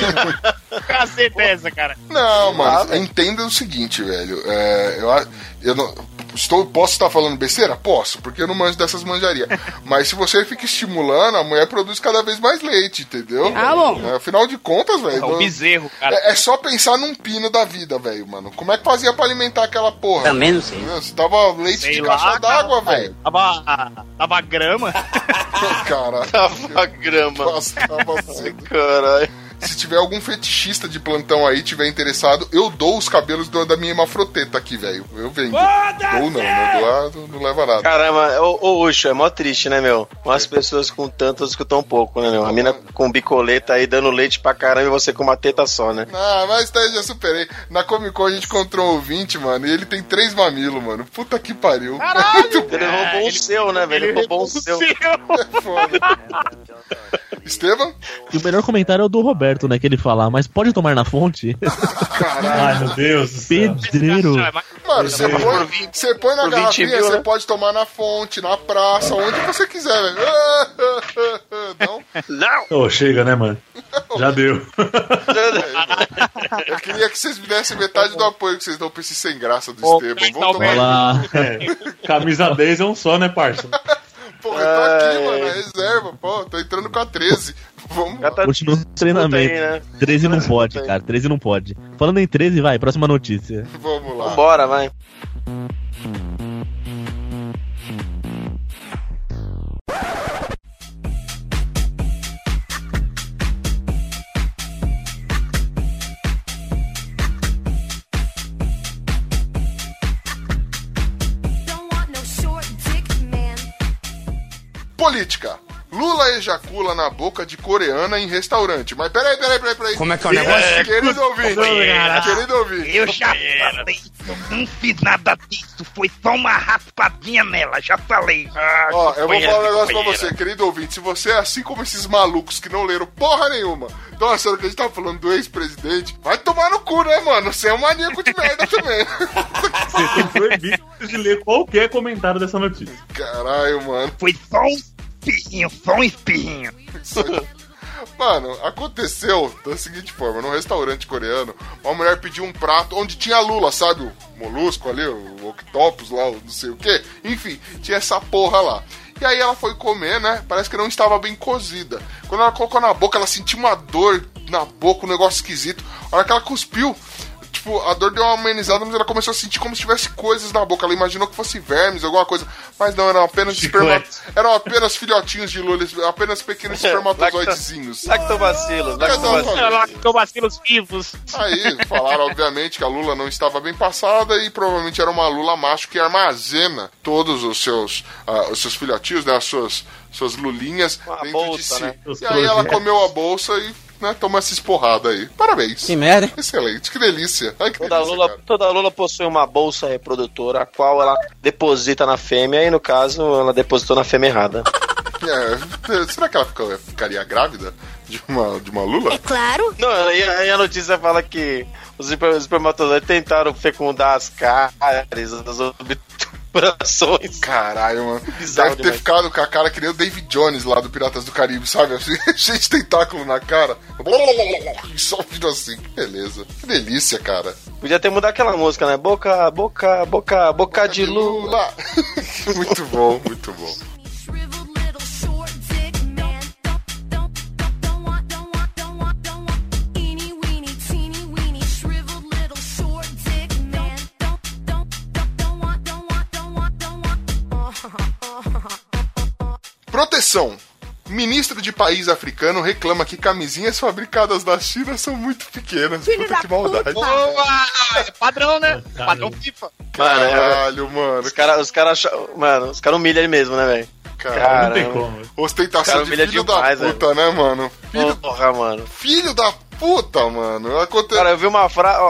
É essa, cara? Não, mano, entenda o seguinte, velho. É, eu, eu não. Estou, posso estar falando besteira? Posso, porque eu não manjo dessas manjarias. Mas se você fica estimulando, a mulher produz cada vez mais leite, entendeu? Ah, bom. É, afinal de contas, velho. É um bezerro, cara. é, é só pensar num pino da vida, velho, mano. Como é que fazia pra alimentar aquela porra? Também não sei. Você dava leite Sei de lá, caixa d'água, cara. velho. Tava, tava grama. Caralho. Tava grama. Bastava cedo. Caralho. Se tiver algum fetichista de plantão aí, tiver interessado, eu dou os cabelos do- da minha hemafroteta aqui, velho. Eu vendo. Dou não, não dou, ah, não, não leva nada. Caramba, ô, ô Ucho, é mó triste, né, meu? Umas pessoas com tantas que tão pouco, né, meu? A mina com bicoleta aí dando leite pra caramba e você com uma teta só, né? Ah, mas tá, eu já superei. Na Comic Con a gente encontrou um ouvinte, mano, e ele tem três mamilos, mano. Puta que pariu. Caralho! Ele roubou o seu, né, velho? Ele roubou o seu. É foda. Estevam? E o melhor comentário é o do Roberto, né? Que ele fala, mas pode tomar na fonte? Ai, meu Deus do céu. Pedreiro. Mano, você põe, você põe na por 20 garrafinha, mil, você né? pode tomar na fonte, na praça, onde você quiser, velho. Não? Não! Ô, chega, né, mano? Já deu. Eu queria que vocês me dessem metade do apoio que vocês dão pra esse sem graça do Estevam. Vamos tomar. Olha lá. É, camisa 10 é um só, né, parça? Pô, eu tô aqui, mano, é reserva, pô, tô entrando com a 13. Vamos tá Continua no treinamento. aí, né? 13 não pode, cara. 13 não pode. Falando em 13, vai, próxima notícia. Vamos lá. Vambora, vai. Política. Lula ejacula na boca de coreana em restaurante. Mas peraí, peraí, peraí, peraí. Como é que é o negócio? Querido ouvinte, querido ouvinte. Eu já falei, não fiz nada disso, foi só uma raspadinha nela, já falei. Ah, Ó, eu vou falar um negócio pra você, querido ouvinte. Se você é assim como esses malucos que não leram porra nenhuma, estão achando que a gente tá falando do ex-presidente, vai tomar no cu, né, mano? Você é um maníaco de merda também. Vocês estão proibidos de ler qualquer comentário dessa notícia. Caralho, mano. Foi só um espirrinho, só um espirrinho. Mano, aconteceu da seguinte forma: num restaurante coreano, uma mulher pediu um prato onde tinha lula, sabe? O molusco ali, o octopus lá, o não sei o que. Enfim, tinha essa porra lá. E aí ela foi comer, né? Parece que não estava bem cozida. Quando ela colocou na boca, ela sentiu uma dor na boca, um negócio esquisito. A hora que ela cuspiu, tipo, a dor deu uma amenizada, mas ela começou a sentir como se tivesse coisas na boca. Ela imaginou que fosse vermes, alguma coisa. Mas não, eram apenas esperma... eram apenas filhotinhos de lula, apenas pequenos espermatozoidezinhos. Lactobacilos, lactobacilos. Lactobacilos vivos. Aí falaram, obviamente, que a lula não estava bem passada e provavelmente era uma lula macho que armazena todos os seus, ah, os seus filhotinhos, né, as suas, suas lulinhas Uma dentro de bolsa, si. né? E aí ela comeu a bolsa e né, tomou essa esporrada aí. Parabéns. Que merda, hein? Excelente, que delícia. Ai, que Toda delícia, lula, cara. toda lula possui uma bolsa reprodutora, a qual ela deposita na fêmea, e no caso, ela depositou na fêmea errada. É, será que ela fica- ficaria grávida de uma, de uma lula? É claro. Não, aí, a notícia fala que os esper- os espermatozoides tentaram fecundar as cáries, as obturações. Caralho, mano. Bizarro Deve ter demais. ficado com a cara que nem o David Jones lá do Piratas do Caribe, sabe? Cheio de tentáculo na cara. E só vindo assim. Beleza. Que delícia, cara. Podia ter mudado aquela música, né? Boca, boca, boca, boca de lula. muito bom, muito bom. Ministro de país africano reclama que camisinhas fabricadas na China são muito pequenas. Puta que maldade. Boa! É padrão, né? Cara. Padrão FIFA. Mano, é- Caralho, mano. os caras os cara, acham- mano, os caras humilham ele mesmo, né, velho? Cara, Não tem como. ostentação Cara, de filho demais, da puta, né, mano? Filho, Porra, mano. filho da puta, mano. Aconte... Cara, eu vi uma frase,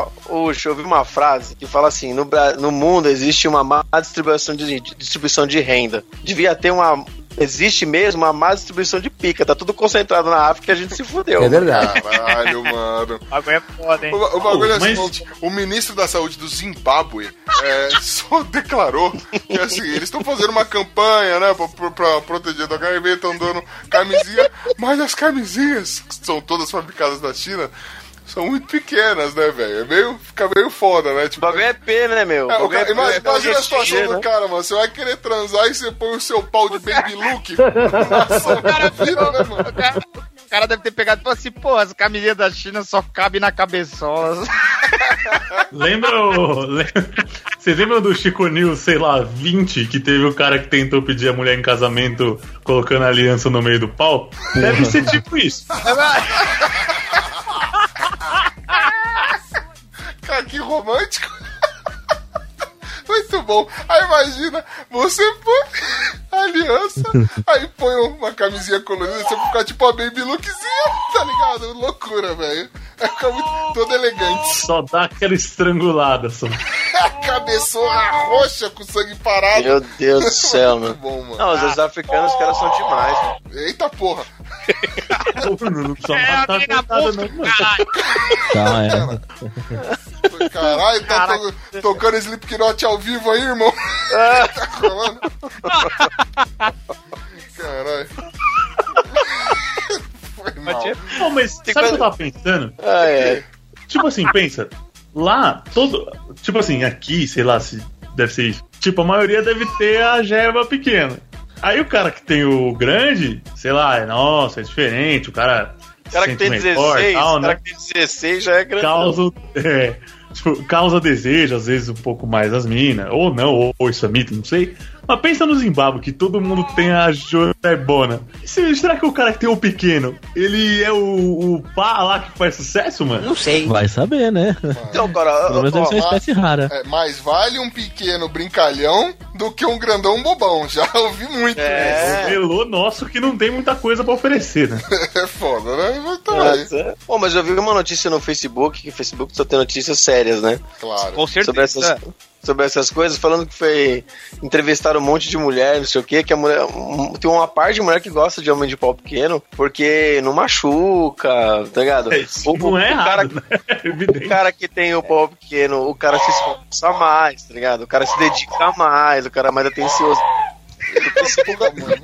eu vi uma frase que fala assim: no, no mundo existe uma má distribuição de- distribuição de renda. Devia ter uma. Existe mesmo uma má distribuição de pica. Tá tudo concentrado na África e a gente se fudeu. É verdade. Caralho, mano. Agora é foda, hein? O, o bagulho é o mas- seguinte: o ministro da saúde do Zimbábue é, só declarou que assim, eles estão fazendo uma campanha, né, pra, pra- pra proteger da HIV, estão dando camisinha, mas as camisinhas, que são todas fabricadas na China, são muito pequenas, né, velho? É meio, fica meio foda, né? O Tipo, bagulho é P, né, meu? é, o cara, é imagina, P, imagina a é situação né? do cara, mano. Você vai querer transar e você põe o seu pau de baby look na sua vida, né, mano? O cara, o cara deve ter pegado e falado assim, pô, as camisetas da China só cabem na cabeçola. Lembra o. Vocês lembram do Chico News, sei lá, 20, que teve o cara que tentou pedir a mulher em casamento colocando a aliança no meio do pau? Deve ser tipo isso. Cara, que romântico. Muito bom. Aí imagina, você põe a aliança, aí põe uma camisinha colorida, você fica tipo a baby lookzinha, tá ligado? Loucura, velho. Ficar muito, todo elegante. Só dá aquela estrangulada só. A cabeçona roxa com sangue parado. Meu Deus do céu, Muito mano. bom, mano. Não, os africanos, os caras são demais, mano. Eita porra. Pô, Não precisa É, matar alguém na coitada, boca, não, mano. caralho. Tá, é. Caralho, tá to- tocando Slipknot ao vivo aí, irmão. tá rolando. Caralho. Foi mal. Não, mas sabe o que eu tava pensando? Ai, ai. Tipo assim, pensa. Lá, todo. Tipo assim, aqui, sei lá se deve ser isso. Tipo, a maioria deve ter a jeba pequena. Aí o cara que tem o grande, sei lá, é, nossa, é diferente, o cara. O cara que tem melhor, 16, tal, o cara né? que tem 16 já é grande. Causa, é, tipo, causa desejo, às vezes, um pouco mais as minas. Ou não, ou, ou isso é mito, não sei. Mas pensa no Zimbábue, que todo mundo tem a Jorebona. E se- Será que o cara que tem o pequeno, ele é o, o pá lá que faz sucesso, mano? Não sei. Vai saber, né? Então, cara, Pelo menos deve ser uma mas- espécie rara. É, mais vale um pequeno brincalhão do que um grandão bobão. Já ouvi muito É. isso. Melô nosso que não tem muita coisa pra oferecer, né? É foda, né? Mas tá aí, Nossa. Pô, mas eu vi uma notícia no Facebook, que o Facebook só tem notícias sérias, né? claro. Com Sobre essas, certeza. sobre essas coisas, falando que foi entrevistar um monte de mulher, não sei o que, que a mulher. tem uma parte de mulher que gosta de homem de pau pequeno, porque não machuca, tá ligado? Isso O, não é o cara, errado, né? É o cara que tem o pau pequeno, o cara se esforça mais, tá ligado? O cara se dedica mais, o cara mais atencioso. Eu penso, porra, mano.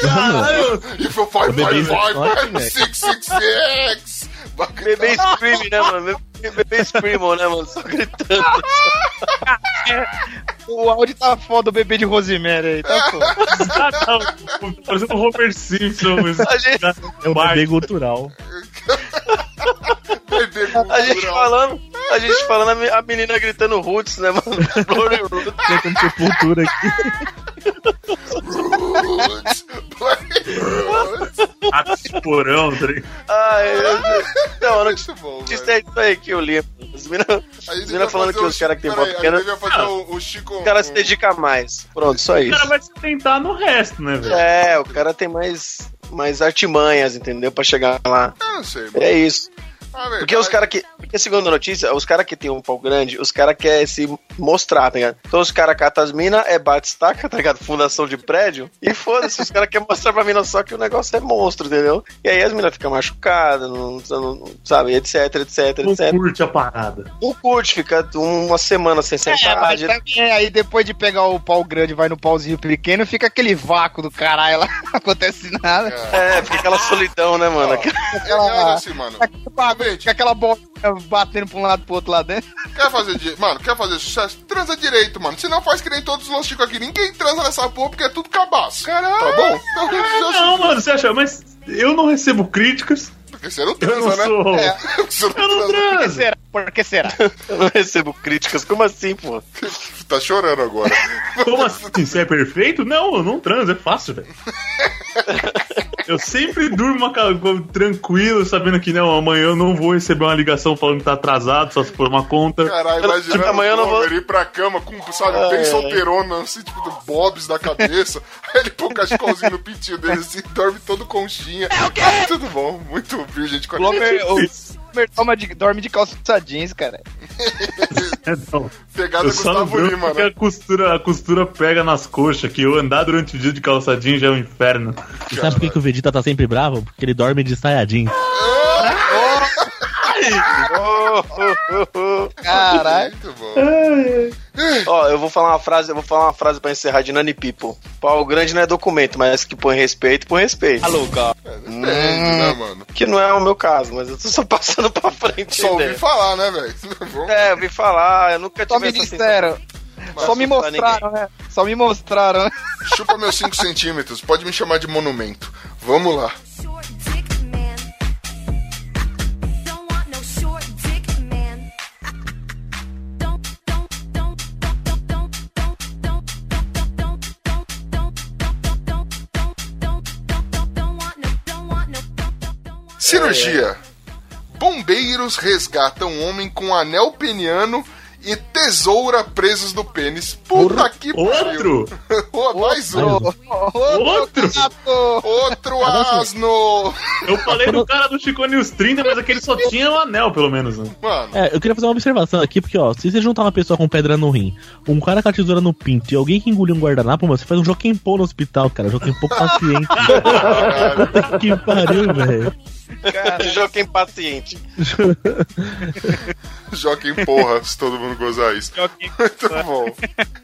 Caralho! If you find my wife, I'm 666! Bebê Scream, né, mano? Bebê Scream, né, mano? Só gritando. O áudio tá foda, o bebê de Rosemary aí, tá foda. tá, parecendo o Homer Simpson. gente- cara. É um bebê cultural. Bebê A gente cultural. falando, a gente falando, a me- a menina gritando Roots, né, mano? Glory Roots. Colocando sepultura aqui. Roots, Black Roots. Rato de porão, tá ligado? Ai, eu... Não, a Muito bom, velho. é isso aí que eu li. As minas Aí as devia mina falando que o os caras que tem aí pequeno, o, o Chico... o cara se dedica mais. Pronto, só O isso. cara vai se tentar no resto, né, velho? É, o cara tem mais, mais artimanhas, entendeu? Pra chegar lá. Eu não sei, mano. É isso. Ah, Porque os caras que. Porque segundo a notícia, os caras que tem um pau grande, os caras querem se mostrar, tá ligado? Então os caras catam as minas, é bate-estaca, tá ligado? Fundação de prédio. E foda-se, os caras querem mostrar pra mina só que o negócio é monstro, entendeu? E aí as minas ficam machucadas, não, não- sabe, etc, etc, Não etc. curte a parada. Não curte, fica uma semana sem É, sentar. mas de- também, aí depois de pegar o pau grande e vai no pauzinho pequeno, fica aquele vácuo do caralho lá, não acontece nada. É, fica aquela solidão, né, mano? É, é assim, mano. Aquele bagulho, Fica aquela bola batendo pra um lado pro outro lá dentro. Quer fazer, di- mano, quer fazer sucesso? Transa direito, mano. Se não faz que nem todos os Los aqui. Ninguém transa nessa porra porque é tudo cabaço. Caralho. Tá bom? Então, Ah, não, mano, você acha? Mas eu não recebo críticas. Porque você não Eu transa, não né? sou. É. Você não Eu não transa. Por que transo. será? Por que será? Eu não recebo críticas. Como assim, pô? Tá chorando agora. Como assim? Você é perfeito? Não, eu não transo, é fácil, velho. Eu sempre durmo tranquilo, sabendo que não, amanhã eu não vou receber uma ligação falando que tá atrasado, só se for uma conta. Caralho, imaginando Amanhã eu não o vou- ir pra cama com, sabe, bem Ai, ai. solteirona, assim, tipo, do bobs da cabeça. Aí ele põe o cachecolzinho no pintinho dele, assim, dorme todo conchinha. É o quê? Tudo bom, muito virgem de qualidade. O Homer toma de- dorme de calça jeans, cara. É, não. Pegada Eu Gustavo Lima, porque né? a costura, a costura pega nas coxas, que eu andar durante o dia de calçadinho já é um inferno. E sabe por que, que o Vegeta tá sempre bravo? Porque ele dorme de Caralho. Muito bom. Ó, eu vou falar uma frase, eu vou falar uma frase pra encerrar de Nani People. Pau grande não é documento, mas que põe respeito, põe respeito. Alô, cara. Depende, né, mano? Que não é o meu caso, mas eu tô só passando pra frente. Só ouvi falar, né, velho? É, eu ouvi falar, eu nunca Só tive me essa disseram. Só me mostraram, né? Só me mostraram. Chupa meus 5 centímetros, pode me chamar de monumento. Vamos lá. Cirurgia. Bombeiros resgatam homem com anel peniano e tesoura presos no pênis. Puta que Outro? pariu. Ô, Mais um. Outro? Outro asno. Eu falei do cara do Chico News 30, mas aquele só tinha o anel, pelo menos. Né? Mano, É, eu queria fazer uma observação aqui, porque, ó, se você juntar uma pessoa com pedra no rim, um cara com a tesoura no pinto e alguém que engoliu um guardanapo, mano, você faz um Joaquim Pô no hospital, cara. Joaquim Pô paciente. Puta que pariu, velho. Joaquim paciente. Joaquim porra, se todo mundo gozar isso. Muito bom.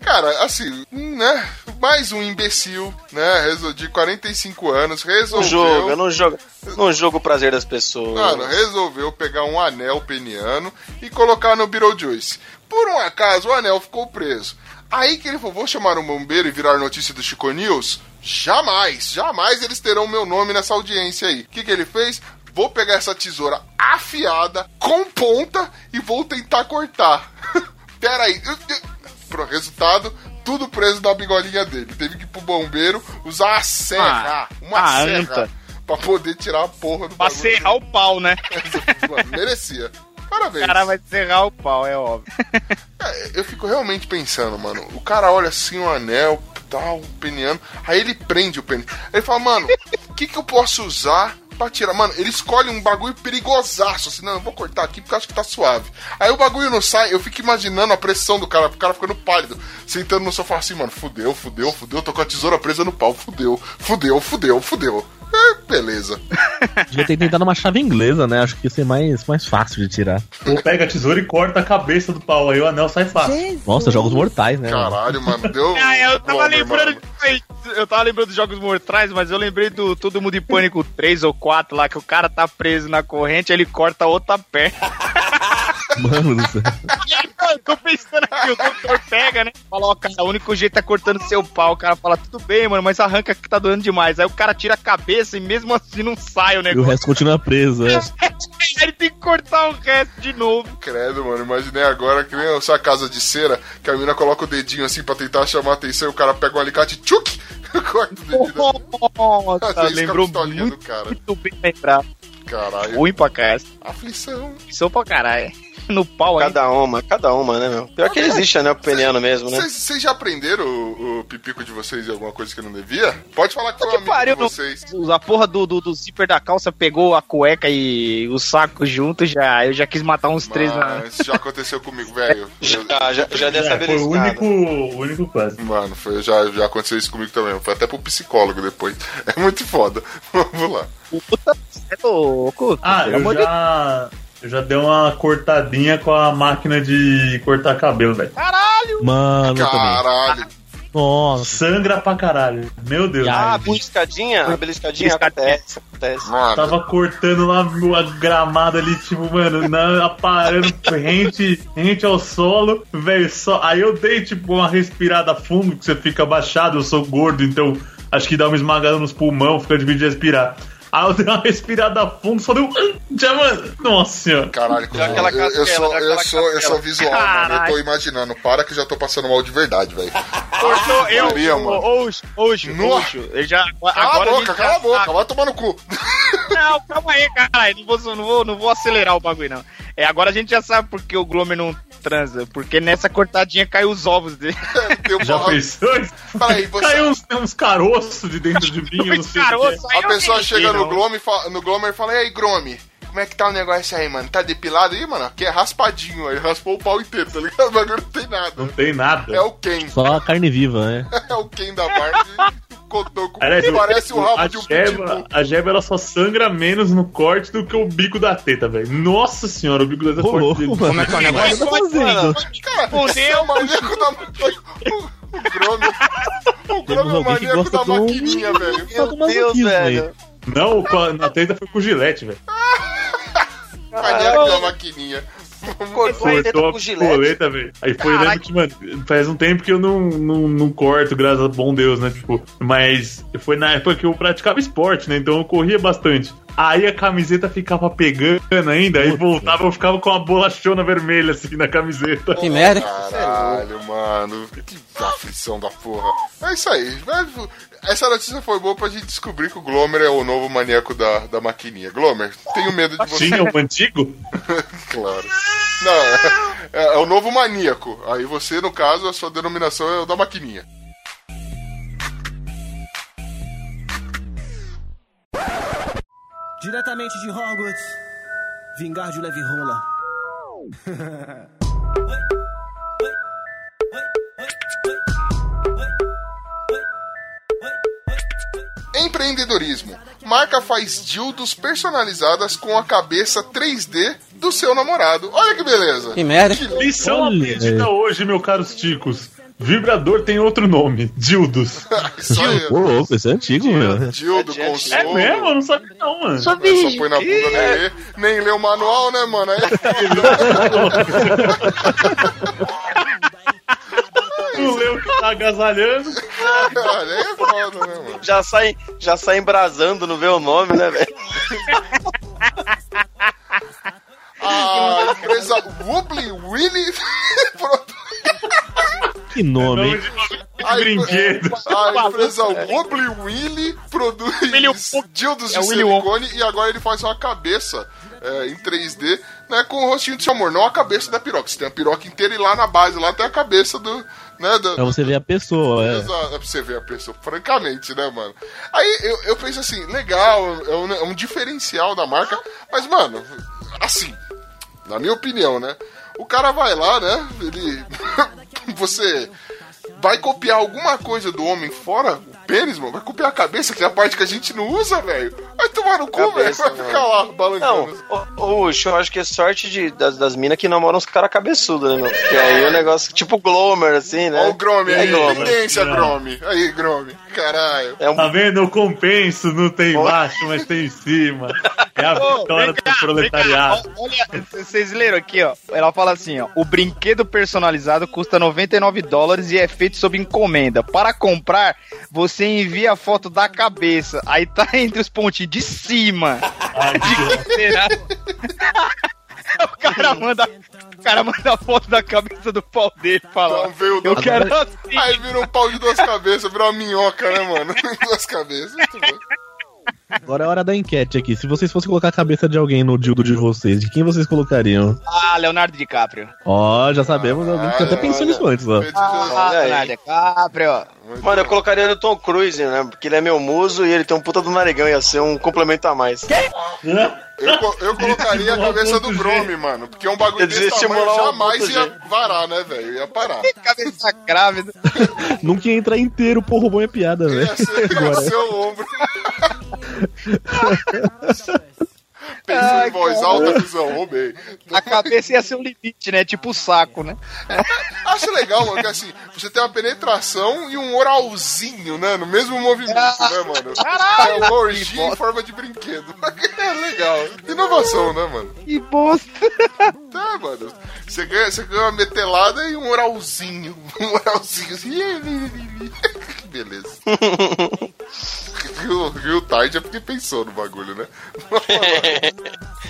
Cara, assim, né? Mais um imbecil, né? De 45 anos, Não resolveu. jogo, eu não jogo, não jogo o prazer das pessoas. Mano, resolveu pegar um anel peniano e colocar no Beetlejuice. Por um acaso, o anel ficou preso. Aí que ele falou, vou chamar um bombeiro e virar notícia do Chico News? Jamais, jamais eles terão meu nome nessa audiência aí. O que, que ele fez? Vou pegar essa tesoura afiada, com ponta, e vou tentar cortar. Pera aí. Pro resultado, tudo preso na bigolinha dele. Teve que ir pro bombeiro usar a serra. Ah, uma a serra. anta. Pra poder tirar a porra do Pra serrar o pau, né? Mano, merecia. O Parabéns. cara vai serrar o pau, é óbvio. É, eu fico realmente pensando, mano. O cara olha assim o anel, tal, o peniano. Aí ele prende o pênis. Aí ele fala, mano, o que, que eu posso usar pra tirar? Mano, ele escolhe um bagulho perigosaço. Assim, não, eu vou cortar aqui porque eu acho que tá suave. Aí o bagulho não sai, eu fico imaginando a pressão do cara, o cara ficando pálido, sentando no sofá assim, mano, fudeu, fudeu, fudeu, tô com a tesoura presa no pau, fudeu, fudeu, fudeu, fudeu. É, beleza. Devia ter tentado uma chave inglesa, né? Acho que ia ser mais, mais fácil de tirar. Ou pega a tesoura e corta a cabeça do pau, aí o anel sai fácil. Nossa, jogos mortais, né? Caralho, mano, deu. Ah, eu tava lembrando. mano. Eu tava lembrando dos jogos mortais, mas eu lembrei do Todo Mundo em Pânico 3 ou 4 lá, que o cara tá preso na corrente, ele corta outra perna. Mano do céu. Eu tô pensando aqui, o doutor pega, né? Fala, ó, cara, o único jeito é cortando seu pau. O cara fala, tudo bem, mano, mas arranca que tá doendo demais. Aí o cara tira a cabeça e mesmo assim não sai o E o negócio. resto continua preso, é. Aí ele tem que cortar o resto de novo. Credo, mano, imaginei agora que nem essa casa de cera, que a mina coloca o dedinho assim pra tentar chamar a atenção e o cara pega um alicate, tchuk! Corta o dedinho. Nossa, vezes lembrou muito, do cara. muito bem lembrado. Caralho. Ruim pra casa. Aflição. Isso pra caralho. No pau aí. Cada uma, cada uma, né, meu? Pior que existe anel peniano mesmo, né? Vocês já aprenderam o, o pipico de vocês em alguma coisa que não devia? Pode falar que foi um Que amigo pariu, de vocês. A porra do, do, do zíper da calça pegou a cueca e o saco junto já. Eu já quis matar uns três na. Mas isso já aconteceu comigo, velho. Já, já, já dessa É, foi o único, o único caso. Mano, foi, já, já aconteceu isso comigo também. Foi até pro psicólogo depois. É muito foda. Vamos lá. Puta, você é louco. Ah, eu já. Eu já dei uma cortadinha com a máquina de cortar cabelo, velho. Caralho! Mano. Caralho. Nossa. Sangra pra caralho. Meu Deus. Ah, a beliscadinha? A beliscadinha acontece, acontece. Mano, Tava cortando lá a gramada ali, tipo, mano, na, aparando rente, rente ao solo, velho, só. Aí eu dei, tipo, uma respirada fundo, que você fica abaixado, eu sou gordo, então acho que dá uma esmagada nos pulmão, fica difícil de respirar. Aí eu dei uma respirada fundo, só deu. Já, mano. Nossa senhora. Caralho, Já aquela eu, eu sou, eu, sou, eu sou visual, mano. Eu tô Caralho. imaginando. Para que eu já tô passando mal de verdade, velho. Cortou eu, Maria, mano. Oxo, Nossa. oxo. Eu já. Cala agora a boca, cala a boca, vai tomar no cu. Não, calma aí, caralho. Não vou, não, vou, não vou acelerar o bagulho, não. É, agora a gente já sabe por que o Glomer não transa. Porque nessa cortadinha caiu os ovos dele. Deu Já uma- pensou? Peraí, você- Caiu uns, uns caroços de dentro de mim, não sei. A pessoa chega no e fala- no Glomer e fala, e aí, Grome, como é que tá o negócio aí, mano? Tá depilado aí, mano? Aqui é raspadinho, aí raspou o pau inteiro, tá ligado? O bagulho não tem nada. Não tem nada. É o Ken. Só a carne viva, né? É o Ken da Barbie. Cotoco. Aliás, Parece o rabo a de um jeba, a jeba ela só sangra menos no corte do que o bico da teta, velho. Nossa senhora, o bico da teta é forte dele. mano. Como é que é o negócio? Tá fazendo? Cara, você é o maníaco da... O, o Grome... O Grome é o maníaco gosta da do- maquininha, velho. Do masoquismo aí. Não, com a- na teta foi com gilete, velho. Maníaco da maquininha. Cortou a com coleta, velho. Aí foi, Caraca. lembro que, mano, faz um tempo que eu não, não, não corto, graças a bom Deus, né? Tipo, mas foi na época que eu praticava esporte, né? Então eu corria bastante. Aí a camiseta ficava pegando ainda, aí voltava, eu ficava com uma bolachona vermelha assim na camiseta. Que merda. Caralho, mano. Que aflição da porra. É isso aí. Essa notícia foi boa pra gente descobrir que o Glomer é o novo maníaco da, da maquininha. Glomer, tenho medo de você. Tinha um antigo? Claro. Não, é, é o novo maníaco. Aí você, no caso, a sua denominação é o da maquininha. Diretamente de Hogwarts, vingar de leve rola. Empreendedorismo. marca faz dildos personalizadas com a cabeça 3D do seu namorado. Olha que beleza. Que merda. Lição Olha. aprendida hoje, meu caros ticos. Vibrador tem outro nome, dildos. Isso aí. Ô, louco, esse é antigo, meu. Dildo, É consolo. É mesmo? Eu não sabia não, mano. Só põe na bunda, nem lê, nem lê o manual, né, mano? Aí Tu leu que tá agasalhando. Olha, aí é foda, né, mano? Já sai, já sai embrasando, não vê o nome, né, velho? A empresa Wobbly Willy Que nome, hein? de, A brinquedo. A empresa Wobbly Willy produz dildos de É silicone e agora ele faz uma cabeça é, em 3D, né, com o rostinho do seu amor, não a cabeça da piroca. Você tem a piroca inteira e lá na base lá tem a cabeça do, né, do, Pra você ver a pessoa, é. Exato, é pra você ver a pessoa, francamente, né, mano? Aí eu, eu penso assim, legal, é um, é um diferencial da marca, mas, mano, assim, na minha opinião, né? O cara vai lá, né? Ele. você vai copiar alguma coisa do homem fora pênis, mano? Vai copiar a cabeça, que é a parte que a gente não usa, velho? Vai tomar no cu, velho. Vai mano. ficar lá Não, balançando. o, o, eu acho que é sorte de, das, das minas que namoram uns caras cabeçudos, né, meu? Porque aí o negócio, tipo Glomer, assim, né? Olha o Grome É aí, Glomer. tendência, É. Grome. Aí, Grome. Caralho. É um Tá vendo? Eu compenso, não tem embaixo, mas tem em cima. É a Ô, vitória vem do cá, proletariado. cá. Olha, vocês leram aqui, ó. Ela fala assim, ó. O brinquedo personalizado custa 99 dólares e é feito sob encomenda. Para comprar, você envia a foto da cabeça. Aí tá entre os pontinhos de cima. De quem será? O cara manda, o cara manda a foto da cabeça do pau dele e fala. Então veio Eu quero assim. Aí vira um pau de duas cabeças, vira uma minhoca, né, mano? duas cabeças. Muito bom. Agora é a hora da enquete aqui. Se vocês fossem colocar a cabeça de alguém no dildo de vocês, de quem vocês colocariam? Ah, Leonardo DiCaprio. Ó, já sabemos, alguém que até pensou nisso antes, ó. Ah. Leonardo DiCaprio. Mano, eu colocaria no Tom Cruise, né? Porque ele é meu muso e ele tem um puta do narigão, ia ser um complemento a mais. Eu, co- eu colocaria a cabeça do Grome, mano. Porque um bagulho desse tamanho jamais ia G. varar, né, velho? Ia parar. Cabeça grávida. Nunca ia entrar inteiro, porra, bom é piada, velho. Ia ser, ia ser o ombro. this. Pensou Ai, em voz cara. alta, visão, roubei. A cabeça ia ser o limite, né? Tipo o saco, né? Acho legal, mano, que assim, você tem uma penetração e um oralzinho, né? No mesmo movimento, né, mano? Caralho! É uma orgia em forma de brinquedo. É legal. Inovação, né, mano? Que bosta. Tá, mano. Você ganha, você ganha uma metelada e um oralzinho. Um oralzinho assim. Beleza. Viu, viu tarde é porque pensou no bagulho, né?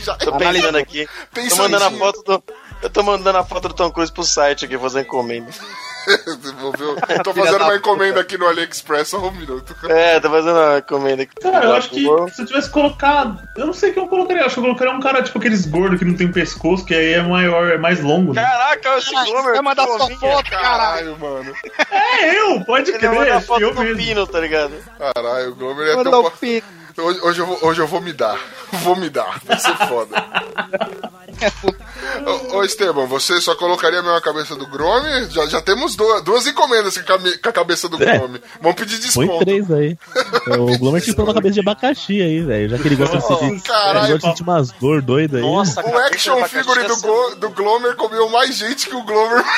Já, Tô pensando aqui. Tô mandando a foto do. Eu tô mandando a foto do Tom Cruise pro site aqui, fazer encomenda. Tô fazendo uma encomenda aqui no AliExpress só um minuto. É, tô fazendo uma encomenda aqui. Cara, eu acho que se eu tivesse colocado. Eu não sei quem eu colocaria. Eu acho que eu colocaria um cara tipo aqueles gordos que não tem pescoço, que aí é maior, é mais longo. Né? Caraca, esse Glomer. Vai mandar sua foto, caralho. Mano. É eu, pode Ele crer. manda a acho que foto eu do mesmo. Pino, tá ligado? Caralho, o Glomer ia ter Hoje, hoje, eu vou, hoje eu vou me dar. Vou me dar. Vai ser foda. ô, ô Esteban, você só colocaria a mesma cabeça do Grome? Já, já temos duas, duas encomendas com a, cabeça do É. Grome. Vamos pedir Põe desconto. três aí. O Glomer tinha que pôr uma cabeça de abacaxi aí, velho. Já que ele gosta de sentir, caralho. ele gosta de sentir umas dor doida aí. Nossa, O action figure do, abacaxi Go- do Glomer comeu mais gente que o Glomer.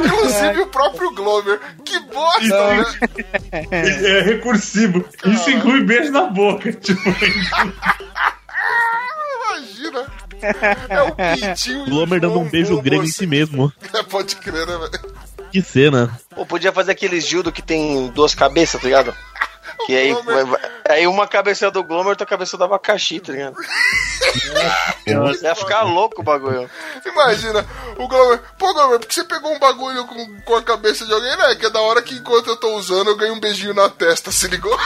Inclusive o próprio Glomer. Que bosta, né? É recursivo. Isso inclui beijo na boca. Tipo, Imagina. É o pintinho. O Glomer dando um beijo grego em si mesmo. É, pode crer, né, velho? Que cena. Pô, podia fazer aqueles Gildo que tem duas cabeças, tá ligado? Que aí, aí uma cabeça é do Glomer, outra cabeça do abacaxi, tá ligado? Ia ficar louco o bagulho. Imagina, o Glomer. Pô, Glomer, por que você pegou um bagulho com, com a cabeça de alguém, né? Que é da hora que enquanto eu tô usando eu ganho um beijinho na testa, se ligou?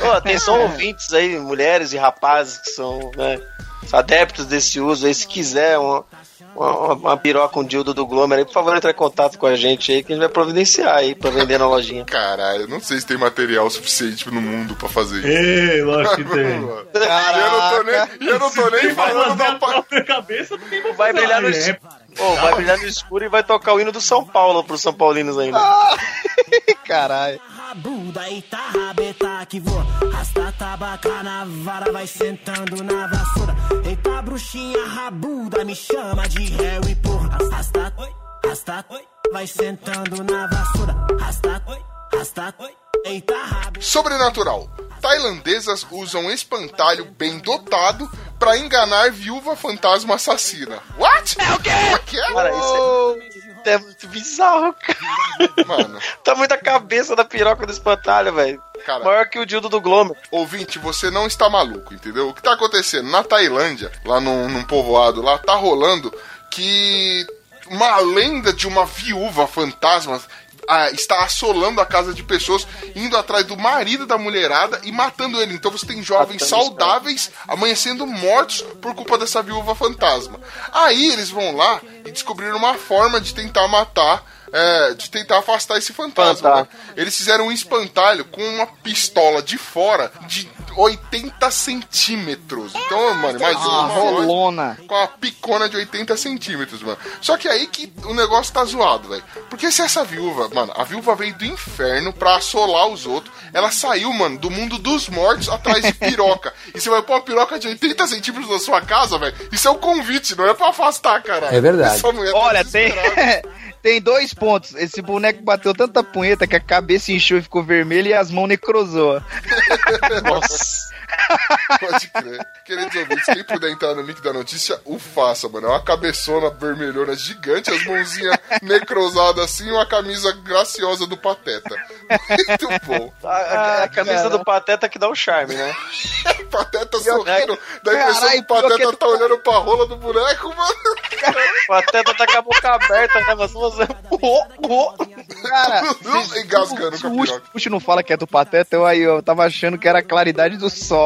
Ô, atenção ouvintes aí, mulheres e rapazes que são né, adeptos desse uso aí, se quiser um, uma, uma piroca, um dildo do Glomer aí, por favor, entre em contato com a gente aí, que a gente vai providenciar aí pra vender na lojinha. Caralho, eu não sei se tem material suficiente no mundo pra fazer isso. Ei, lógico que tem. E eu não tô nem, eu não tô nem falando da pa- própria cabeça, Vai brilhar no É, escuro. Pô, vai brilhar no escuro e vai tocar o hino do São Paulo pros São Paulinos ainda. Caralho. Rabuda, eita rabeta que vou Rasta tabaca na vara, vai sentando na vassoura. Eita bruxinha rabuda, me chama de Harry porra. Rasta, rasta, vai sentando na vassoura. Rasta, rasta, Sobrenatural. Tailandesas usam espantalho bem dotado pra enganar viúva fantasma assassina. What? É o quê? Cara, isso é, é muito bizarro, cara. Mano, Tá muita cabeça da piroca do espantalho, velho. Cara. Maior que o dildo do Glomer. ouvinte, você não está maluco, entendeu? O que tá acontecendo? Na Tailândia, lá num, num povoado lá, tá rolando que uma lenda de uma viúva fantasma ah, está assolando a casa de pessoas, indo atrás do marido da mulherada e matando ele. Então você tem jovens saudáveis amanhecendo mortos por culpa dessa viúva fantasma. Aí eles vão lá e descobriram uma forma de tentar matar. é, de tentar afastar esse fantasma. Né? Eles fizeram um espantalho com uma pistola de fora de 80 centímetros. Então, mano, imagina Uma uma rolona. com uma picona de 80 centímetros, mano. Só que aí que o negócio tá zoado, velho. Porque se essa viúva, mano, a viúva veio do inferno pra assolar os outros, ela saiu, mano, do mundo dos mortos atrás de piroca. e você vai pôr uma piroca de 80 centímetros na sua casa, velho? Isso é um convite, não é pra afastar, caralho. É verdade. Essa mulher tá Olha, tem, desesperada. tem dois pontos. Esse boneco bateu tanta punheta que a cabeça inchou e ficou vermelha e as mãos necrosou. Nossa. Pode crer. Queridos ouvintes, quem puder entrar no link da notícia, o faça, mano. É uma cabeçona vermelhona gigante, as mãozinhas necrosadas assim e uma camisa graciosa do Pateta. Muito bom. A, a- a camisa do Pateta que dá o charme, né? Pateta sorrindo. Dá a impressão que o Pateta que- tá olhando pra rola do boneco, mano. O Pateta tá com a boca aberta, né? Mas você. Cara, Engasgando se com a o Ucho- piroca. Ucho não fala que é do Pateta, eu aí eu tava achando que era a claridade do sol.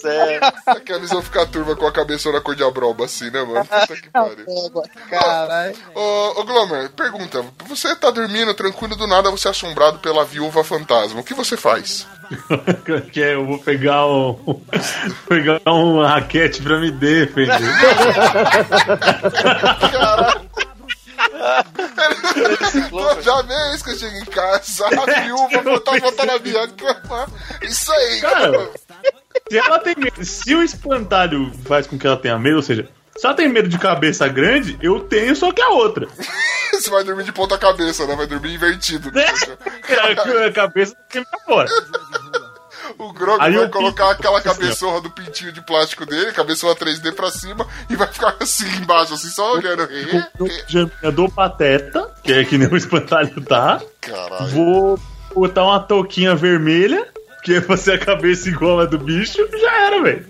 Sério. A camisa fica turva com a cabeçona cor de abroba, assim, né, mano? Puta que pariu. Caralho. Ô, ô Glomer, pergunta. Você tá dormindo tranquilo, do nada você é assombrado pela viúva fantasma. O que você faz? que é, eu vou pegar um. pegar um raquete pra me defender. Já vez que eu chego em casa, a viúva fantasma tá na minha cama. Isso aí, Cara, se ela tem medo, se o espantalho faz com que ela tenha medo, ou seja, se ela tem medo de cabeça grande, eu tenho, só que a outra. Você vai dormir de ponta cabeça, né? Vai dormir invertido. Né? A, a cabeça tem pra fora. O Grog Aí vai colocar pinto- aquela assim, cabeçorra do pintinho de plástico dele, cabeçorra 3D pra cima, e vai ficar assim embaixo, assim, só olhando. O do pateta, que é que nem o espantalho tá. Caralho. Vou botar uma touquinha vermelha, que é pra ser a cabeça igual a do bicho, e já era, velho.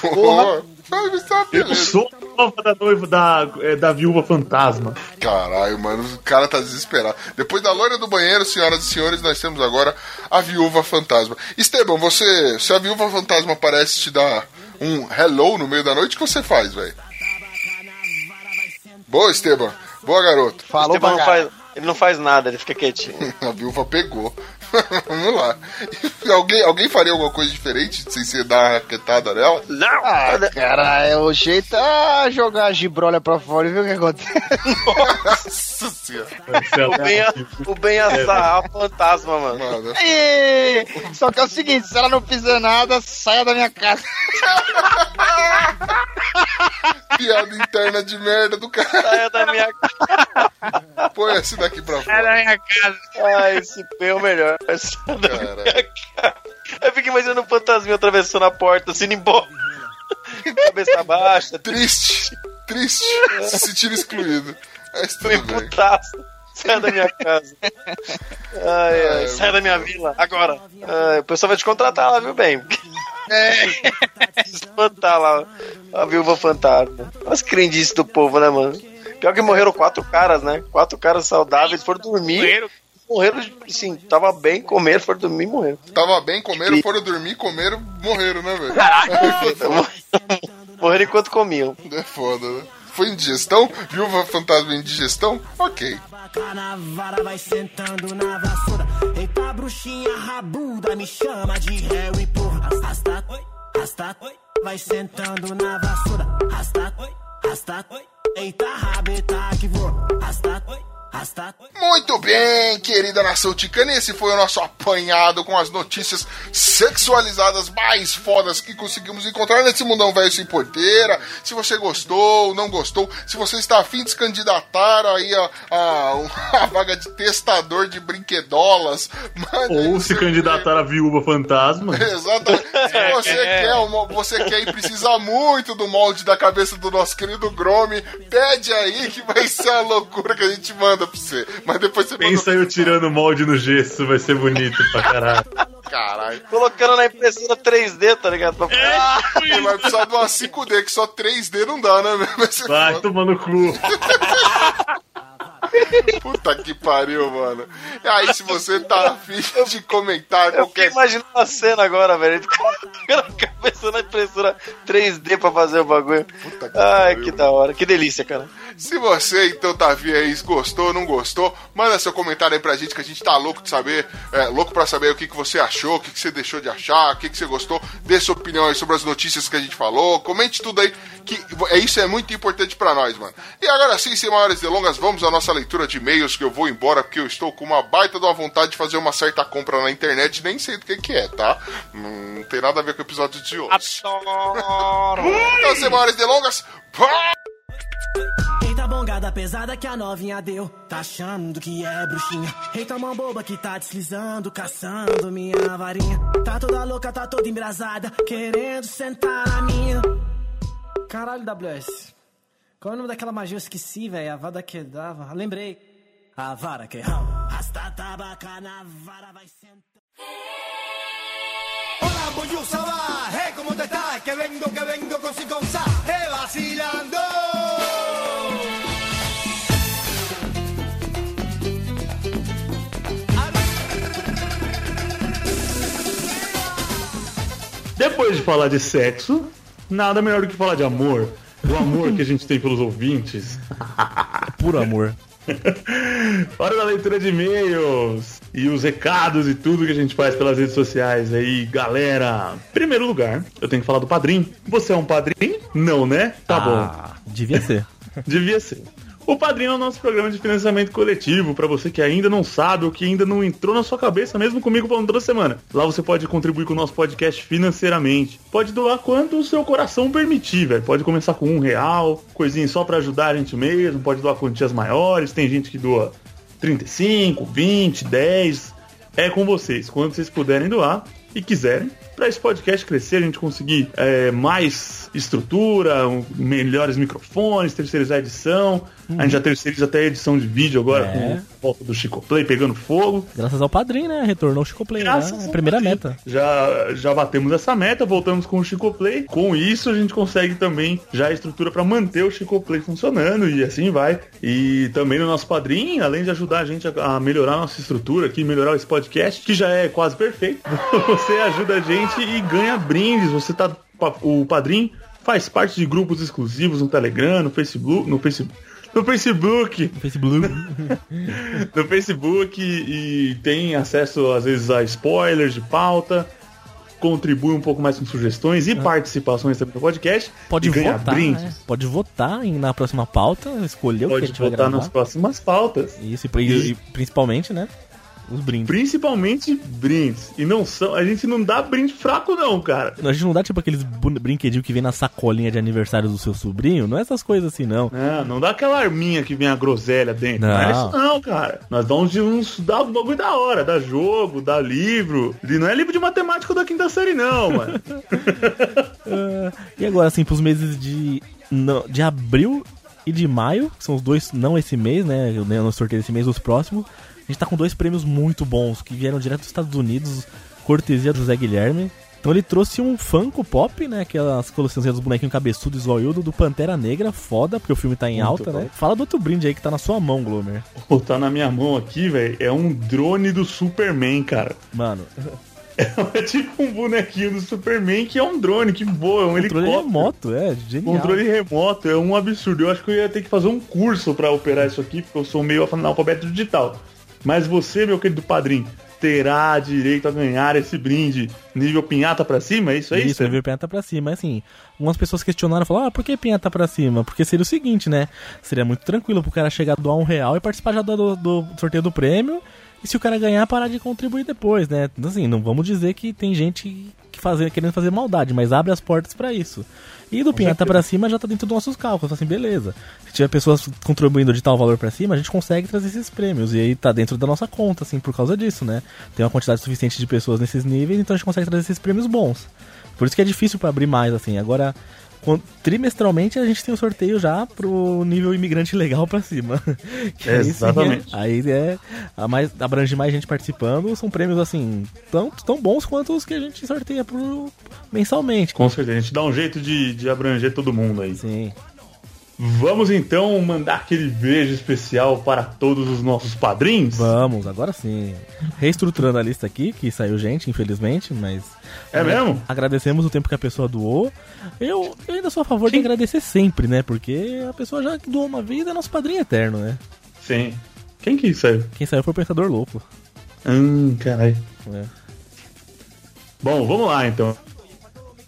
Porra. Vai me saber, Eu sou a nova da noiva da, é, da viúva fantasma. Caralho, mano, o cara tá desesperado. Depois da loira do banheiro, senhoras e senhores, nós temos agora a viúva fantasma. Esteban, você, se a viúva fantasma parece te dar um hello no meio da noite, o que você faz, velho? Boa, Esteban. Boa, garoto. Falou Esteban não faz, ele não faz nada, ele fica quietinho. A viúva pegou. Vamos lá. alguém, alguém faria alguma coisa diferente sem ser dar uma raquetada nela? Não! Ah, cara, é o jeito é jogar a gibrolha pra fora e ver o que acontece. Nossa senhora. O bem, a, o bem assar a fantasma, mano. Mano, E- Só que é o seguinte, se ela não fizer nada, saia da minha casa. piada interna de merda do cara. Saia da minha casa. Põe esse daqui pra Saia da fora. minha casa. Ah, esse bem é o melhor. Da Caralho. minha casa. Eu fico imaginando um fantasminha atravessando a porta, assim, indo embora. Cabeça baixa, Triste. Triste. Se sentindo excluído. Mas tudo meio bem. putaço. Saia da minha casa. Ai, ai, Ai, saia da minha vila, agora. Ai, o pessoal vai te contratar lá, viu, bem? Espantar lá a viúva fantasma. As crendices do povo, né, mano? Pior que morreram quatro caras, né? Quatro caras saudáveis, foram dormir. Morreram. Morreram, assim, tava bem, comeram, foram dormir e morreram. Tava bem, comeram, foram dormir, comeram, morreram, né, velho? Morreram enquanto comiam. É foda, né? Foi indigestão? Viúva fantasma indigestão? Ok. Na vara vai sentando na vassoura. Eita, bruxinha rabuda, me chama de réu e porra. Rasta, rasta, vai sentando na vassoura. Rasta, rasta, eita, rabeta que voa. Rasta, rasta. Muito bem, querida nação ticana, esse foi o nosso apanhado com as notícias sexualizadas mais fodas que conseguimos encontrar nesse mundão velho sem porteira. Se você gostou, não gostou, se você está afim de se candidatar aí a, a, a vaga de testador de brinquedolas, Ou se candidatar a viúva fantasma. Exatamente. Se você, quer uma- você quer e precisa muito do molde da cabeça do nosso querido Grome, pede aí que vai ser a loucura que a gente manda pra você. Mas depois você Pensa eu tirando molde no gesso, vai ser bonito pra caralho. Caralho. Colocando na impressora 3D, tá ligado? Pra... Você vai precisar de uma 5D, que só 3D não dá, né? Vai foda. tomar no cu. Puta que pariu, mano. E aí, se você tá afim de comentar Eu qualquer imaginando a cena agora, velho. Ele colocando a cabeça na impressora 3D pra fazer o bagulho. Puta que Ai, pariu, que da hora. Que delícia, cara. Se você, então, tá afim aí, gostou, não gostou, manda seu comentário aí pra gente, que a gente tá louco de saber, é, louco pra saber o que, que você achou, o que, que você deixou de achar, o que, que você gostou, dê sua opinião aí sobre as notícias que a gente falou, comente tudo aí, que é, isso é muito importante pra nós, mano. E agora sim, sem maiores delongas, vamos à nossa leitura de e-mails, que eu vou embora, porque eu estou com uma baita de uma vontade de fazer uma certa compra na internet, nem sei do que que é, tá? Não tem nada a ver com o episódio de hoje. Então, sem maiores delongas, pá! Bongada pesada que a novinha deu. Tá achando que é bruxinha? Eita mão boba que tá deslizando Caçando minha varinha. Tá toda louca, tá toda embrasada Querendo sentar na minha. Caralho, WS Qual é o nome daquela magia? Eu esqueci, velho. A vara que dava. Lembrei. A vara que Rasta tabaca na vara vai sentar Hola, hey, ¿cómo te estás? Que vengo, que vengo con sin cosa, hey, vacilando. Depois de falar de sexo, nada melhor do que falar de amor. Do amor que a gente tem pelos ouvintes. Puro amor. Hora da leitura de e-mails e os recados e tudo que a gente faz pelas redes sociais aí, galera. Primeiro lugar, eu tenho que falar do padrinho. Você é um padrinho? Não, né? Tá Ah, Devia ser. bom. Devia ser. O Padrinho é o nosso programa de financiamento coletivo, para você que ainda não sabe ou que ainda não entrou na sua cabeça, mesmo comigo falando toda semana. Lá você pode contribuir com o nosso podcast financeiramente. Pode doar quanto o seu coração permitir, velho. Pode começar com um real, coisinha só para ajudar a gente mesmo. Pode doar quantias maiores. Tem gente que doa 35, 20, 10. É com vocês. Quando vocês puderem doar e quiserem, para esse podcast crescer, a gente conseguir é, mais estrutura, um- melhores microfones, terceirizar a edição. A gente já terceiriza até a edição de vídeo agora É. com a volta do Chico Play pegando fogo. Graças ao padrinho, né? Retornou o Chico Play. né? Graças É ao primeira padrinho. meta. Já, já batemos essa meta, voltamos com o Chico Play. Com isso, a gente consegue também já a estrutura para manter o Chico Play funcionando e assim vai. E também no nosso padrinho, além de ajudar a gente a, a melhorar a nossa estrutura aqui, melhorar esse podcast, que já é quase perfeito, você ajuda a gente e ganha brindes. Você tá. O padrinho faz parte de grupos exclusivos no Telegram, no Facebook. No Facebook. No Facebook, Facebook. no Facebook e, e tem acesso às vezes a spoilers de pauta, contribui um pouco mais com sugestões e participações também no podcast. Pode votar, né? Pode votar na próxima pauta, escolher o que a Pode gente vai votar gravar. nas próximas pautas. Isso, e, e- e principalmente, né? Os brindes. Principalmente brindes. E não são. A gente não dá brinde fraco, não, cara. A gente não dá tipo aqueles brinquedinhos que vem na sacolinha de aniversário do seu sobrinho, não é essas coisas assim, não. Não, não dá aquela arminha que vem a groselha dentro. Não, é Não. isso não, cara. Nós damos de uns. Dá um bagulho da hora. Dá jogo, dá livro. E não é livro de matemática da quinta série, não, mano. Ah, e agora, assim, pros meses de, não, de abril e de maio, que são os dois, não esse mês, né? Eu não sorteio esse mês, os próximos. A gente tá com dois prêmios muito bons, que vieram direto dos Estados Unidos, cortesia do José Guilherme. Então ele trouxe um Funko Pop, né? Aquelas coleções dos bonequinhos cabeçudos zoiudo do Pantera Negra, foda, porque o filme tá em Muito alta, bom. né? Fala do outro brinde aí que tá na sua mão, Glomer. Pô, tá na minha mão aqui, velho. É um drone do Superman, cara. Mano, É tipo um bonequinho do Superman que é um drone, que voa, é um Controle helicóptero. remoto, é, genial. Controle remoto, é um absurdo. Eu acho que eu ia ter que fazer um curso pra operar isso aqui, porque eu sou meio analfabeto digital. Mas você, meu querido padrinho, terá direito a ganhar esse brinde nível pinhata pra cima, é isso aí? Isso, nível pinhata pra cima. Mas assim, algumas pessoas questionaram, falaram, ah, por que pinhata pra cima? Porque seria o seguinte, né? Seria muito tranquilo pro cara chegar a doar um real e participar já do, do sorteio do prêmio. E se o cara ganhar, parar de contribuir depois, né? Assim, não vamos dizer que tem gente que fazer, querendo fazer maldade, mas abre as portas pra isso. E do pinhata pra cima já tá dentro dos nossos cálculos, assim, beleza. Se tiver pessoas contribuindo de tal valor pra cima, a gente consegue trazer esses prêmios. E aí tá dentro da nossa conta, assim, por causa disso, né? Tem uma quantidade suficiente de pessoas nesses níveis, então a gente consegue trazer esses prêmios bons. Por isso que é difícil pra abrir mais, assim. Agora, trimestralmente a gente tem o sorteio já pro nível imigrante legal pra cima. Aí sim, Exatamente. é- Aí é, a mais, abrange mais gente participando, são prêmios assim, tão, tão bons quanto os que a gente sorteia pro, mensalmente. Com certeza, a gente dá um jeito de, de abranger todo mundo aí. Sim. Vamos então mandar aquele beijo especial para todos os nossos padrinhos? Vamos, agora sim. Reestruturando a lista aqui, que saiu gente, infelizmente, mas. É mesmo? Agradecemos o tempo que a pessoa doou. Eu, eu ainda sou a favor de agradecer sempre, né? Porque a pessoa já doou uma vida é nosso padrinho eterno, né? Sim. Quem que saiu? Quem saiu foi o Pensador Louco. Hum, caralho. É. Bom, vamos lá então.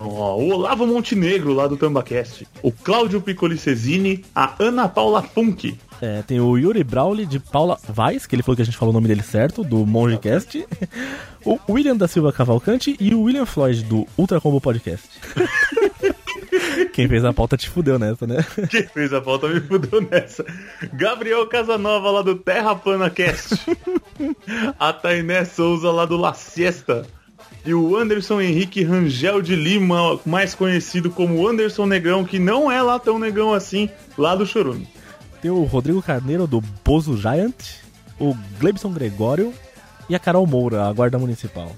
Ó, o Olavo Montenegro, lá do Tambacast. O Cláudio Picolicesini, a Ana Paula Funk. É, tem o Yuri Brawley de Paula Vaz, que ele falou que a gente falou o nome dele certo, do Mongecast. o William da Silva Cavalcante e o William Floyd, do Ultra Combo Podcast. Quem fez a pauta te fudeu nessa, né? Quem fez a pauta me fudeu nessa. Gabriel Casanova, lá do Terra Pana Cast. a Tainé Souza, lá do La Siesta. E o Anderson Henrique Rangel de Lima, mais conhecido como Anderson Negrão, que não é lá tão negão assim, lá do Chorume. Tem o Rodrigo Carneiro, do Bozo Giant, o Glebson Gregório e a Carol Moura, a guarda municipal.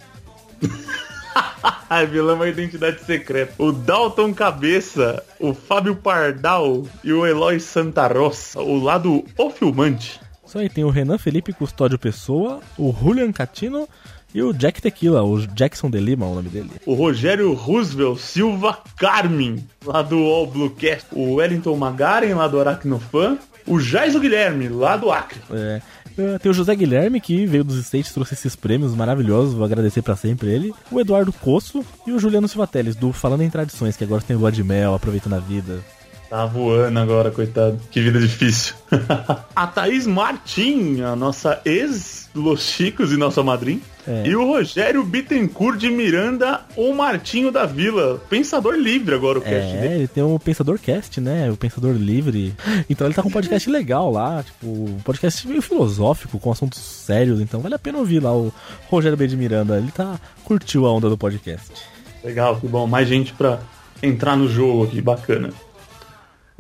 A vilã é uma identidade secreta. O Dalton Cabeça, o Fábio Pardal e o Eloy Santa Rosa, o lado o filmante. Isso aí, tem o Renan Felipe Custódio Pessoa, o Julian Catino e o Jack Tequila, o Jackson de Lima, o nome dele. O Rogério Roosevelt Silva Carmen, lá do All Blue Cast. O Wellington Magaren, lá do Aracnofan. O Jaiso Guilherme, lá do Acre. É, é, tem o José Guilherme, que veio dos States, trouxe esses prêmios maravilhosos, vou agradecer pra sempre ele. O Eduardo Coço e o Juliano Silva Teles, do Falando em Tradições, que agora tem lua de mel, aproveitando a vida. Tá voando agora, coitado. Que vida difícil. a Thaís Martim, a nossa ex Los Chicos e nossa madrinha. É. E o Rogério Bittencourt de Miranda, o Martinho da Vila. Pensador livre agora o cast É, dele. ele tem o Pensador Cast, né? O Pensador Livre. Então ele tá com um podcast legal lá, tipo, um podcast meio filosófico, com assuntos sérios, então vale a pena ouvir lá o Rogério B. de Miranda. Ele tá curtiu a onda do podcast. Legal, que bom. Mais gente pra entrar no jogo aqui, bacana.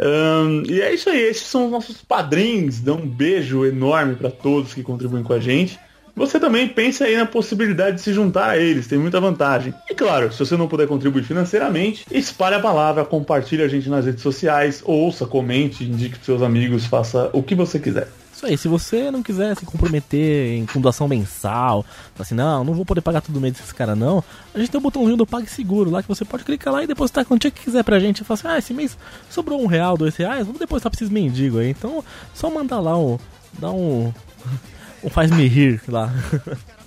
Ahn, e é isso aí, esses são os nossos padrinhos. Dá um beijo enorme pra todos que contribuem com a gente. Você também pensa aí na possibilidade de se juntar a eles, tem muita vantagem. E claro, se você não puder contribuir financeiramente, espalhe a palavra, compartilhe a gente nas redes sociais, ouça, comente, indique pros seus amigos, faça o que você quiser. Isso aí, se você não quiser se comprometer em com doação mensal, assim, não, não vou poder pagar todo mês esses caras não, a gente tem o botãozinho do PagSeguro lá que você pode clicar lá e depositar quantia que quiser pra gente. E falar assim, ah, esse mês sobrou um real, dois reais, vamos depositar pra esses mendigos aí. Então, só mandar lá um. Dá um. Um faz-me rir lá.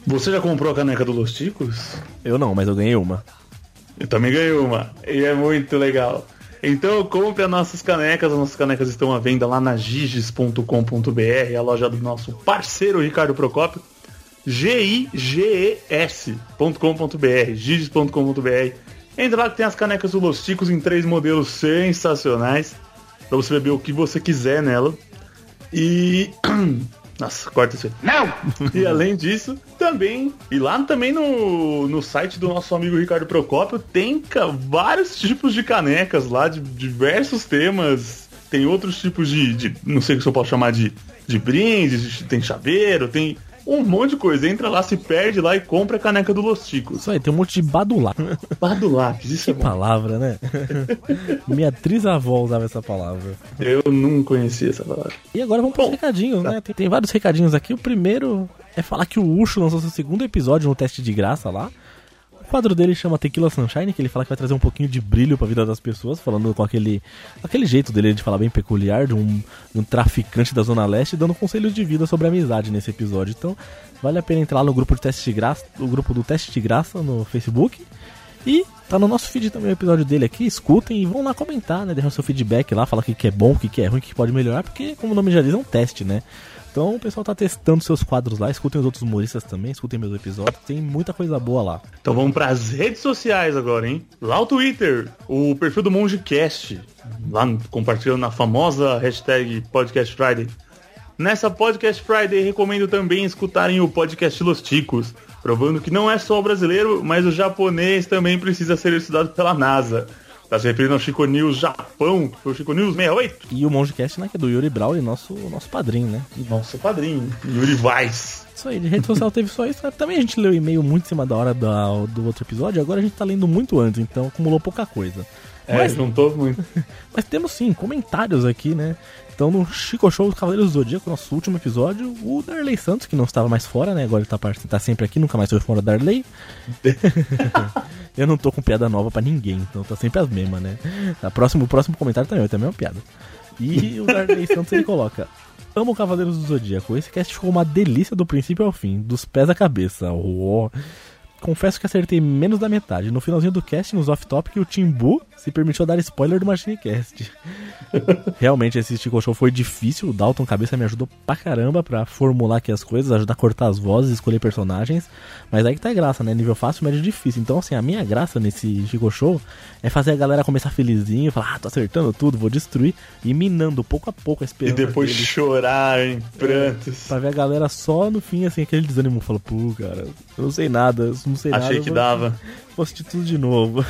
Você já comprou a caneca do Los Ticos? Eu não, mas eu ganhei uma. Eu também ganhei uma. E é muito legal. Então compre as nossas canecas. As nossas canecas estão à venda lá na giges.com.br, a loja do nosso parceiro Ricardo Procópio. G-I-G-E-S.com.br, giges.com.br. Entra lá que tem as canecas do Los Ticos em três modelos sensacionais. Pra você beber o que você quiser nela. E. Nossa, corta isso aí. Não! E além disso, também, e lá também no, no site do nosso amigo Ricardo Procópio, tem vários tipos de canecas lá, de diversos temas. Tem outros tipos de, de não sei se eu posso chamar de, de brindes, tem chaveiro, tem um monte de coisa. Entra lá, se perde lá e compra a caneca do Los Ticos. Isso aí, tem um monte de badulac. Badulac, isso Que é bom. palavra, né? Minha trisavó usava essa palavra. Eu não conhecia essa palavra. E agora vamos pros Bom, recadinhos, né? Tem, tem vários recadinhos aqui. O primeiro é falar que o Ucho lançou seu segundo episódio no teste de graça lá. O quadro dele chama Tequila Sunshine, que ele fala que vai trazer um pouquinho de brilho pra vida das pessoas, falando com aquele, aquele jeito dele de falar bem peculiar, de um, um traficante da Zona Leste, dando conselhos de vida sobre amizade nesse episódio. Então, vale a pena entrar lá no grupo de teste de graça, o grupo do Teste de Graça no Facebook. E tá no nosso feed também o episódio dele aqui, escutem e vão lá comentar, né? Deixar seu feedback lá, falar o que, que é bom, o que, que é ruim, o que, que pode melhorar, porque, como o nome já diz, é um teste, né? Então o pessoal tá testando seus quadros lá, escutem os outros humoristas também, escutem meus episódios, tem muita coisa boa lá. Então vamos pras redes sociais agora, hein? Lá o Twitter, o perfil do MongeCast, lá compartilhando na famosa hashtag Podcast Friday. Nessa Podcast Friday, recomendo também escutarem o podcast Los Ticos, provando que não é só o brasileiro, mas o japonês também precisa ser estudado pela NASA. Tá se referindo ao Chico News Japão, foi o Chico News 68. E o Mongecast, né, que é do Yuri Brauli, nosso, nosso padrinho, né? Nosso padrinho, Yuri Weiss. Isso aí, de rede social teve só isso. Também a gente leu e-mail muito em cima da hora da- do outro episódio, agora a gente tá lendo muito antes, então acumulou pouca coisa. É, Mas- juntou muito. Mas temos sim comentários aqui, né? Então no Chico Show dos Cavaleiros do Zodíaco, nosso último episódio, o Darley Santos, que não estava mais fora, né? Agora ele tá, tá sempre aqui, nunca mais foi fora Darley. Eu não tô com piada nova pra ninguém, então tá sempre as mesmas, né? A próximo, o próximo comentário também, também é uma piada. E o Darley Santos ele coloca: Amo Cavaleiros do Zodíaco. Esse cast ficou uma delícia do princípio ao fim, dos pés à cabeça. Uó. Confesso que acertei menos da metade. No finalzinho do cast, nos off-topic, o Timbu se permitiu dar spoiler do Machinecast. Realmente, esse Chico Show foi difícil. O Dalton Cabeça me ajudou pra caramba pra formular aqui as coisas, ajudar a cortar as vozes, escolher personagens. Mas aí que tá a graça, né? Nível fácil, médio difícil. Então, assim, a minha graça nesse Chico Show é fazer a galera começar felizinho, falar, ah, tô acertando tudo, vou destruir, e minando pouco a pouco a E esperança. depois deles. chorar em prantos. Pra ver a galera só no fim, assim, aquele desânimo. Fala, pô, cara, eu não sei nada, não sei nada. Achei eu que dava. Assistir tudo de novo.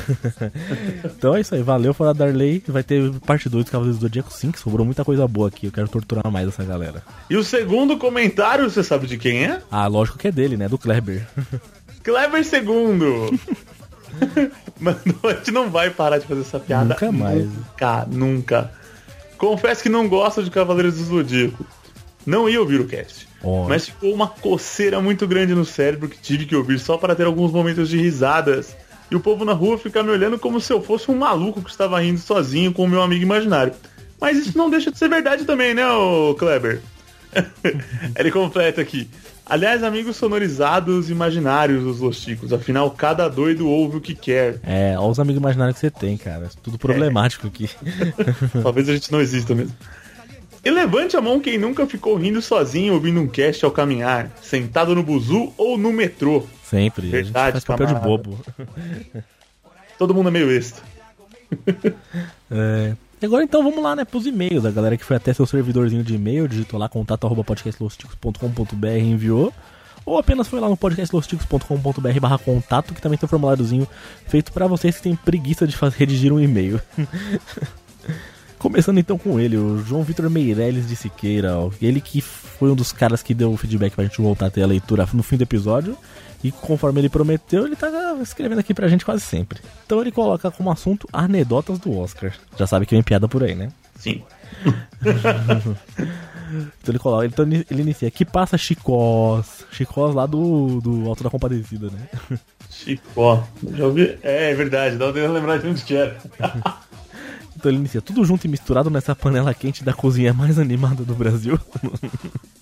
então é isso aí, valeu, fora Darley. Vai ter parte 2 do Cavaleiros do Zodíaco sim, que sobrou muita coisa boa aqui. Eu quero torturar mais essa galera. E o segundo comentário, você sabe de quem é? Ah, lógico que é dele, né? Do Kleber. Kleber segundo. Mano, a gente não vai parar de fazer essa piada. Nunca mais. Nunca, nunca. Confesso que não gosto de Cavaleiros do Zodíaco. Não ia ouvir o cast. Ó. Mas ficou uma coceira muito grande no cérebro que tive que ouvir só para ter alguns momentos de risadas. E o povo na rua ficar me olhando como se eu fosse um maluco que estava rindo sozinho com o meu amigo imaginário. Mas isso não deixa de ser verdade também, né, ô Kleber? Ele completa aqui. Aliás, amigos sonorizados imaginários dos Los Chicos. Afinal, cada doido ouve o que quer. É, olha os amigos imaginários que você tem, cara. Tudo problemático aqui. Talvez a gente não exista mesmo. E levante a mão quem nunca ficou rindo sozinho ouvindo um cast ao caminhar, sentado no buzu ou no metrô. Sempre. Verdade, faz papel de bobo. Todo mundo é meio extra. É. E agora então vamos lá, né, pros e-mails. A galera que foi até seu servidorzinho de e-mail, digitou lá contato arroba podcastlosticos.com.br e enviou. Ou apenas foi lá no podcastlosticos.com.br barra contato, que também tem um formuláriozinho feito pra vocês que têm preguiça de fazer, redigir um e-mail. Começando então com ele, o João Vitor Meirelles de Siqueira, ó. ele que foi um dos caras que deu o feedback pra gente voltar a ter a leitura no fim do episódio. E conforme ele prometeu, ele tá escrevendo aqui pra gente quase sempre. Então ele coloca como assunto anedotas do Oscar. Já sabe que vem piada por aí, né? Sim. Então ele coloca, então ele ele inicia, que passa Chicós. Chicós lá do, do Alto da Compadecida, né? Chicó. Já ouvi? É, é verdade, dá pra lembrar de onde que era. Então ele inicia, tudo junto e misturado nessa panela quente da cozinha mais animada do Brasil.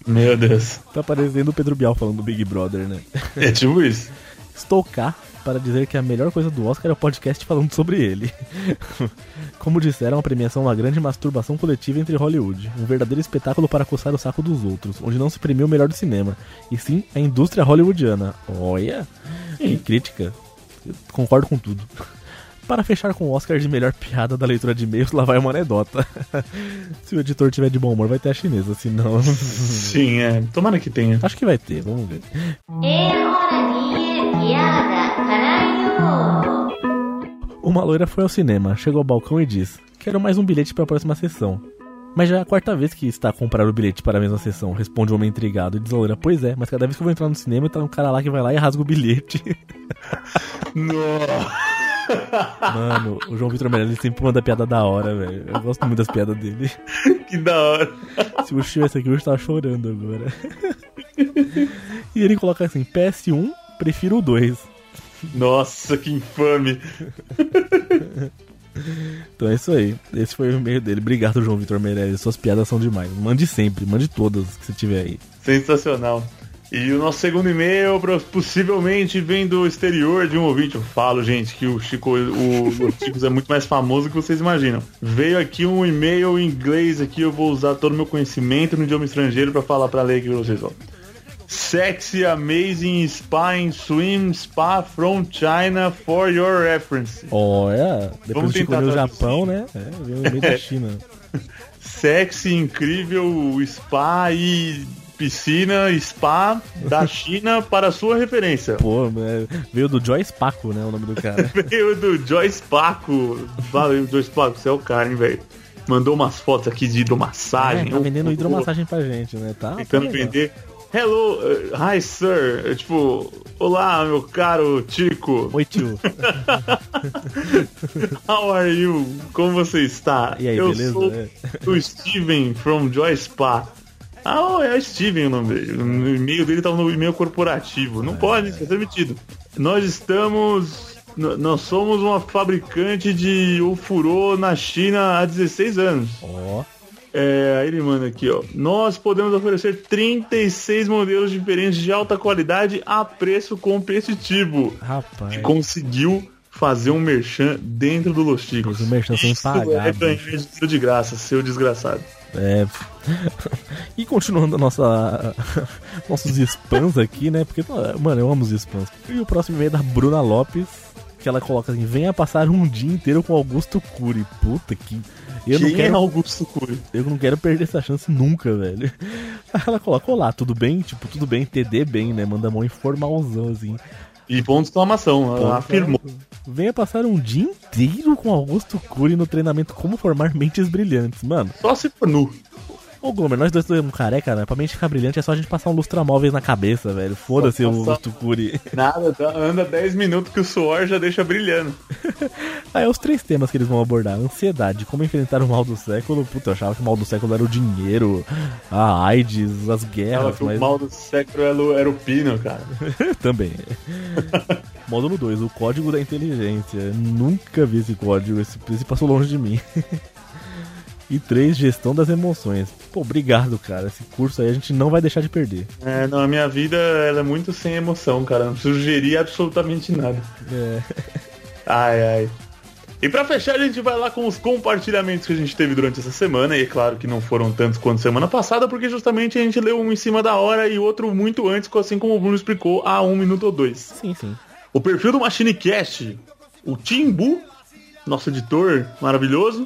Meu Deus. tá parecendo o Pedro Bial falando do Big Brother, né? É tipo isso. Estou cá para dizer que a melhor coisa do Oscar é o podcast falando sobre ele. Como disseram, a premiação é uma grande masturbação coletiva entre Hollywood, um verdadeiro espetáculo para coçar o saco dos outros, onde não se premiu o melhor do cinema, e sim a indústria hollywoodiana. Olha, que crítica. Eu concordo com tudo. Para fechar com o Oscar de melhor piada da leitura de e-mails, lá vai uma anedota. Se o editor tiver de bom humor, vai ter a chinesa, senão. Sim, é. Tomara que tenha. Acho que vai ter, vamos ver. Uma loira foi ao cinema, chegou ao balcão e diz: Quero mais um bilhete para a próxima sessão. Mas já é a quarta vez que está a comprar o bilhete para a mesma sessão, responde o homem intrigado. E diz a loira: Pois é, mas cada vez que eu vou entrar no cinema, tá um cara lá que vai lá e rasga o bilhete. Mano, o João Vitor Meirelles sempre manda piada da hora, velho. Eu gosto muito das piadas dele. Que da hora. Se o estivesse aqui, eu estava chorando agora. e ele coloca assim: PS1, prefiro o 2. Nossa, que infame. Então é isso aí. Esse foi o e-mail dele. Obrigado, João Vitor Meirelles. Suas piadas são demais. Mande sempre, mande todas que você tiver aí. Sensacional. E o nosso segundo e-mail possivelmente vem do exterior de um ouvinte. Eu falo, gente, que o Chico, o, o Chicos é muito mais famoso do que vocês imaginam. Veio aqui um e-mail em inglês aqui, eu vou usar todo o meu conhecimento no idioma estrangeiro pra falar pra ler aqui pra vocês, ó. Sexy, amazing spa and swim spa from China for your reference. Olha, depois Vamos de Chico tentar ver o traduzir. Japão, né? É, veio o e-mail da China. Sexy, incrível spa e piscina spa da China para sua referência. Pô, é, veio do Joyce Paco, né? O nome do cara. Veio do Joyce Paco. Valeu, Joyce Paco, você é o cara, hein, velho. Mandou umas fotos aqui de hidromassagem. É, tá vendendo hidromassagem pra gente, né? Tá, tá Tentando legal. vender. Hello, uh, hi sir. É, Tipo, olá, meu caro Tico. Oi, tio. How are you? Como você está? E aí, Eu beleza? sou É. o Steven from Joy Spa. Ah, é o Steven o nome dele. No e-mail dele tava no e-mail corporativo. Não pode ser permitido. Nós estamos. Nós somos uma fabricante de ofurô na China há 16 anos. Ó. É, aí ele manda aqui, ó. Nós podemos oferecer 36 modelos diferentes de alta qualidade a preço competitivo. Rapaz. Conseguiu fazer um merchan dentro do Los Chicos. Um merchan sem Isso pagar, É ganhar de graça, seu desgraçado. É. E continuando nossa. nossos spams aqui, né? Porque, mano, eu amo os spams. E o próximo e-mail é da Bruna Lopes, que ela coloca assim: venha passar um dia inteiro com Augusto Cury. Puta que. Eu não Quem quero. é Augusto Cury? Eu não quero perder essa chance nunca, velho. Aí ela coloca: Olá, tudo bem? Tipo, tudo bem, TD bem, né? Manda mão informalzão assim. E ponto de exclamação, ela afirmou. Venha passar um dia inteiro com Augusto Cury no treinamento Como Formar Mentes Brilhantes. Mano, Só se for nu. Ô, Gomer, nós dois somos careca, né? Pra mente ficar brilhante é só a gente passar um lustramóveis na cabeça, velho. Foda-se o Cury. Nada, tá- anda 10 minutos que o suor já deixa brilhando. Aí os três temas que eles vão abordar: ansiedade, como enfrentar o mal do século. Puta, eu achava que o mal do século era o dinheiro, a AIDS, as guerras, mas o mal do século era o- era o pino, cara. também. Módulo 2, o código da inteligência. Nunca vi esse código, esse, esse passou longe de mim. E 3, gestão das emoções. Pô, obrigado, cara. Esse curso aí a gente não vai deixar de perder. É, não, a minha vida ela é muito sem emoção, cara. Não preciso gerir absolutamente nada. É. Ai, ai. E pra fechar, a gente vai lá com os compartilhamentos que a gente teve durante essa semana. E é claro que não foram tantos quanto semana passada, porque justamente a gente leu um em cima da hora e outro muito antes, assim como o Bruno explicou, há um minuto ou dois. Sim, sim. O perfil do MachineCast, o Timbu, nosso editor maravilhoso,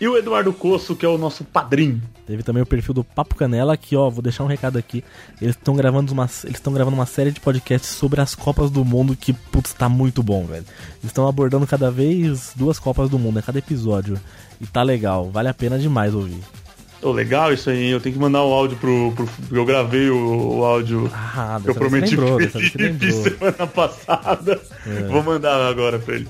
e o Eduardo Coço, que é o nosso padrinho. Teve também o perfil do Papo Canela, que ó, vou deixar um recado aqui. Eles estão gravando uma, eles estão gravando uma série de podcasts sobre as Copas do Mundo que putz, tá muito bom, velho. Eles estão abordando cada vez duas Copas do Mundo, a cada episódio. E tá legal, vale a pena demais ouvir. Ô, legal isso aí, eu tenho que mandar o áudio pro. pro eu gravei o, o áudio Ah, que eu prometi lembrou, pro Felipe semana passada. É. Vou mandar agora pra ele.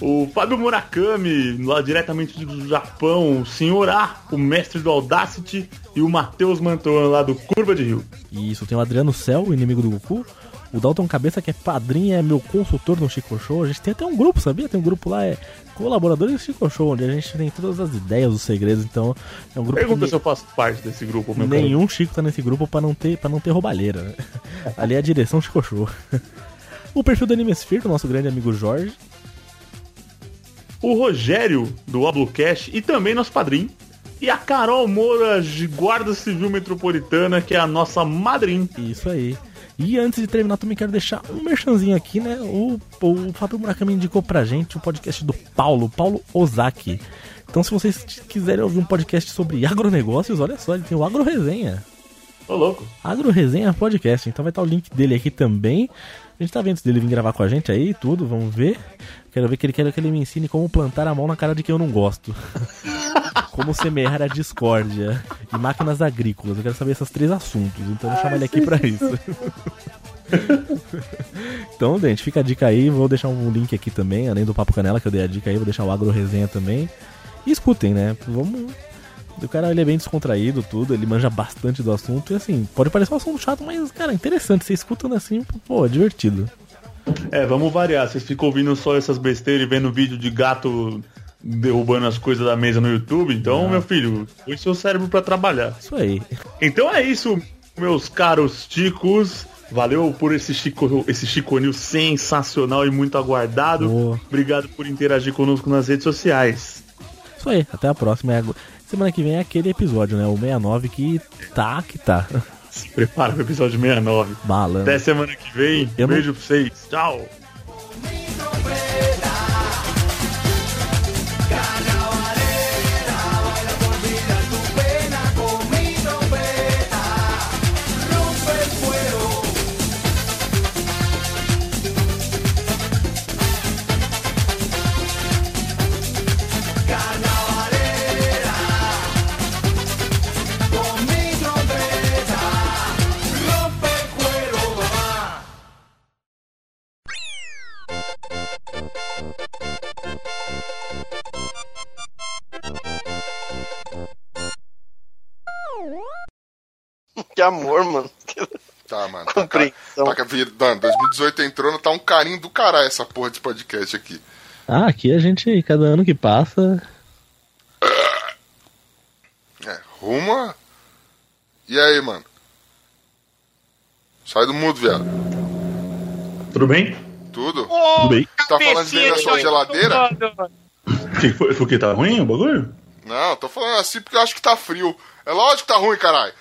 O Fábio Murakami, lá diretamente do Japão, o Senhor A, o mestre do Audacity, e o Matheus Mantuan, lá do Curva de Rio. Isso, tem o Adriano Cell, o inimigo do Goku. O Dalton Cabeça, que é padrinho, é meu consultor no Chico Show. A gente tem até um grupo, sabia? Tem um grupo lá, é colaboradores do Chico Show, onde a gente tem todas as ideias, os segredos. Então, é um grupo Pergunta que se eu faço parte desse grupo, meu cara. nenhum Chico tá nesse grupo pra não ter, pra não ter roubalheira. né? Ali é a direção Chico Show. O perfil do Animesphere, do nosso grande amigo Jorge. O Rogério, do Oblocast, e também nosso padrinho. E a Carol Moura, de Guarda Civil Metropolitana, que é a nossa madrinha. Isso aí. E antes de terminar, também quero deixar um merchanzinho aqui, né? O, o Fábio Murakami indicou pra gente o podcast do Paulo, Paulo Ozaki. Então, se vocês quiserem ouvir um podcast sobre agronegócios, olha só, ele tem o Agro Resenha. Ô, louco. Agro Resenha Podcast. Então vai estar o link dele aqui também. A gente tá vendo se dele vir gravar com a gente aí e tudo, vamos ver. Quero ver que ele quer que ele me ensine como plantar a mão na cara de quem eu não gosto. como semear a discórdia e máquinas agrícolas. Eu quero saber esses três assuntos, então eu vou chamar ele aqui pra isso. então, gente, fica a dica aí. Vou deixar um link aqui também, além do Papo Canela, que eu dei a dica aí, vou deixar o Agro Resenha também. E escutem, né? Vamos. O cara ele é bem descontraído, tudo, ele manja bastante do assunto. E assim, pode parecer um assunto chato, mas, cara, interessante. Você escutando assim, pô, é divertido. É, vamos variar. Vocês ficam ouvindo só essas besteiras e vendo vídeo de gato derrubando as coisas da mesa no YouTube. Então, meu filho, põe seu cérebro pra trabalhar. Isso aí. Então é isso, meus caros ticos. Valeu por esse Chico, esse Chico News sensacional e muito aguardado. Obrigado por interagir conosco nas redes sociais. Isso aí. Até a próxima. Semana que vem é aquele episódio, né? O 69 que tá, que tá. Se prepara pro episódio 69. Balando. Até semana que vem. Eu não- Beijo pra vocês. Tchau. Que amor, mano. Tá, mano. Tá, Compreensão. tá, mano, 2018 entrou, tá um carinho do caralho essa porra desse podcast aqui. Ah, aqui a gente, cada ano que passa. É, ruma. E aí, mano? Sai do mudo, viado. Tudo bem? Tudo? Tudo bem? Tá falando bem da sua geladeira? Que foi, foi que tá ruim o bagulho? Não, tô falando assim porque eu acho que tá frio. É lógico que tá ruim, caralho.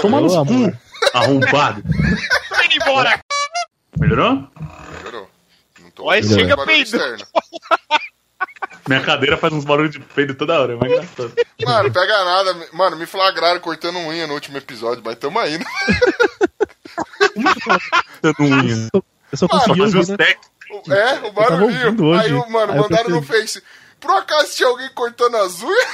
Toma no cu, arrombado. Tô indo embora. Melhorou? Melhorou. Não tô Olha, chega peido. Minha cadeira faz uns barulhos de peido toda hora, é mais engraçado. Mano, pega nada. Mano, me flagraram cortando unha no último episódio, mas tamo aí, né? Dando unha. Eu só consegui ouvir, os né? técnicos. É, o barulhinho. Aí, o mano, mandaram no. Face. Por acaso tinha alguém cortando as unhas?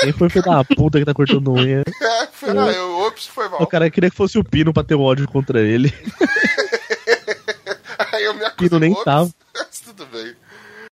Quem foi filho da puta que tá cortando unha? É, pera aí, ops, foi mal. O cara queria que fosse o Pino pra ter um ódio contra ele. Aí eu me acusei. Pino nem ops, tava. Mas tudo bem.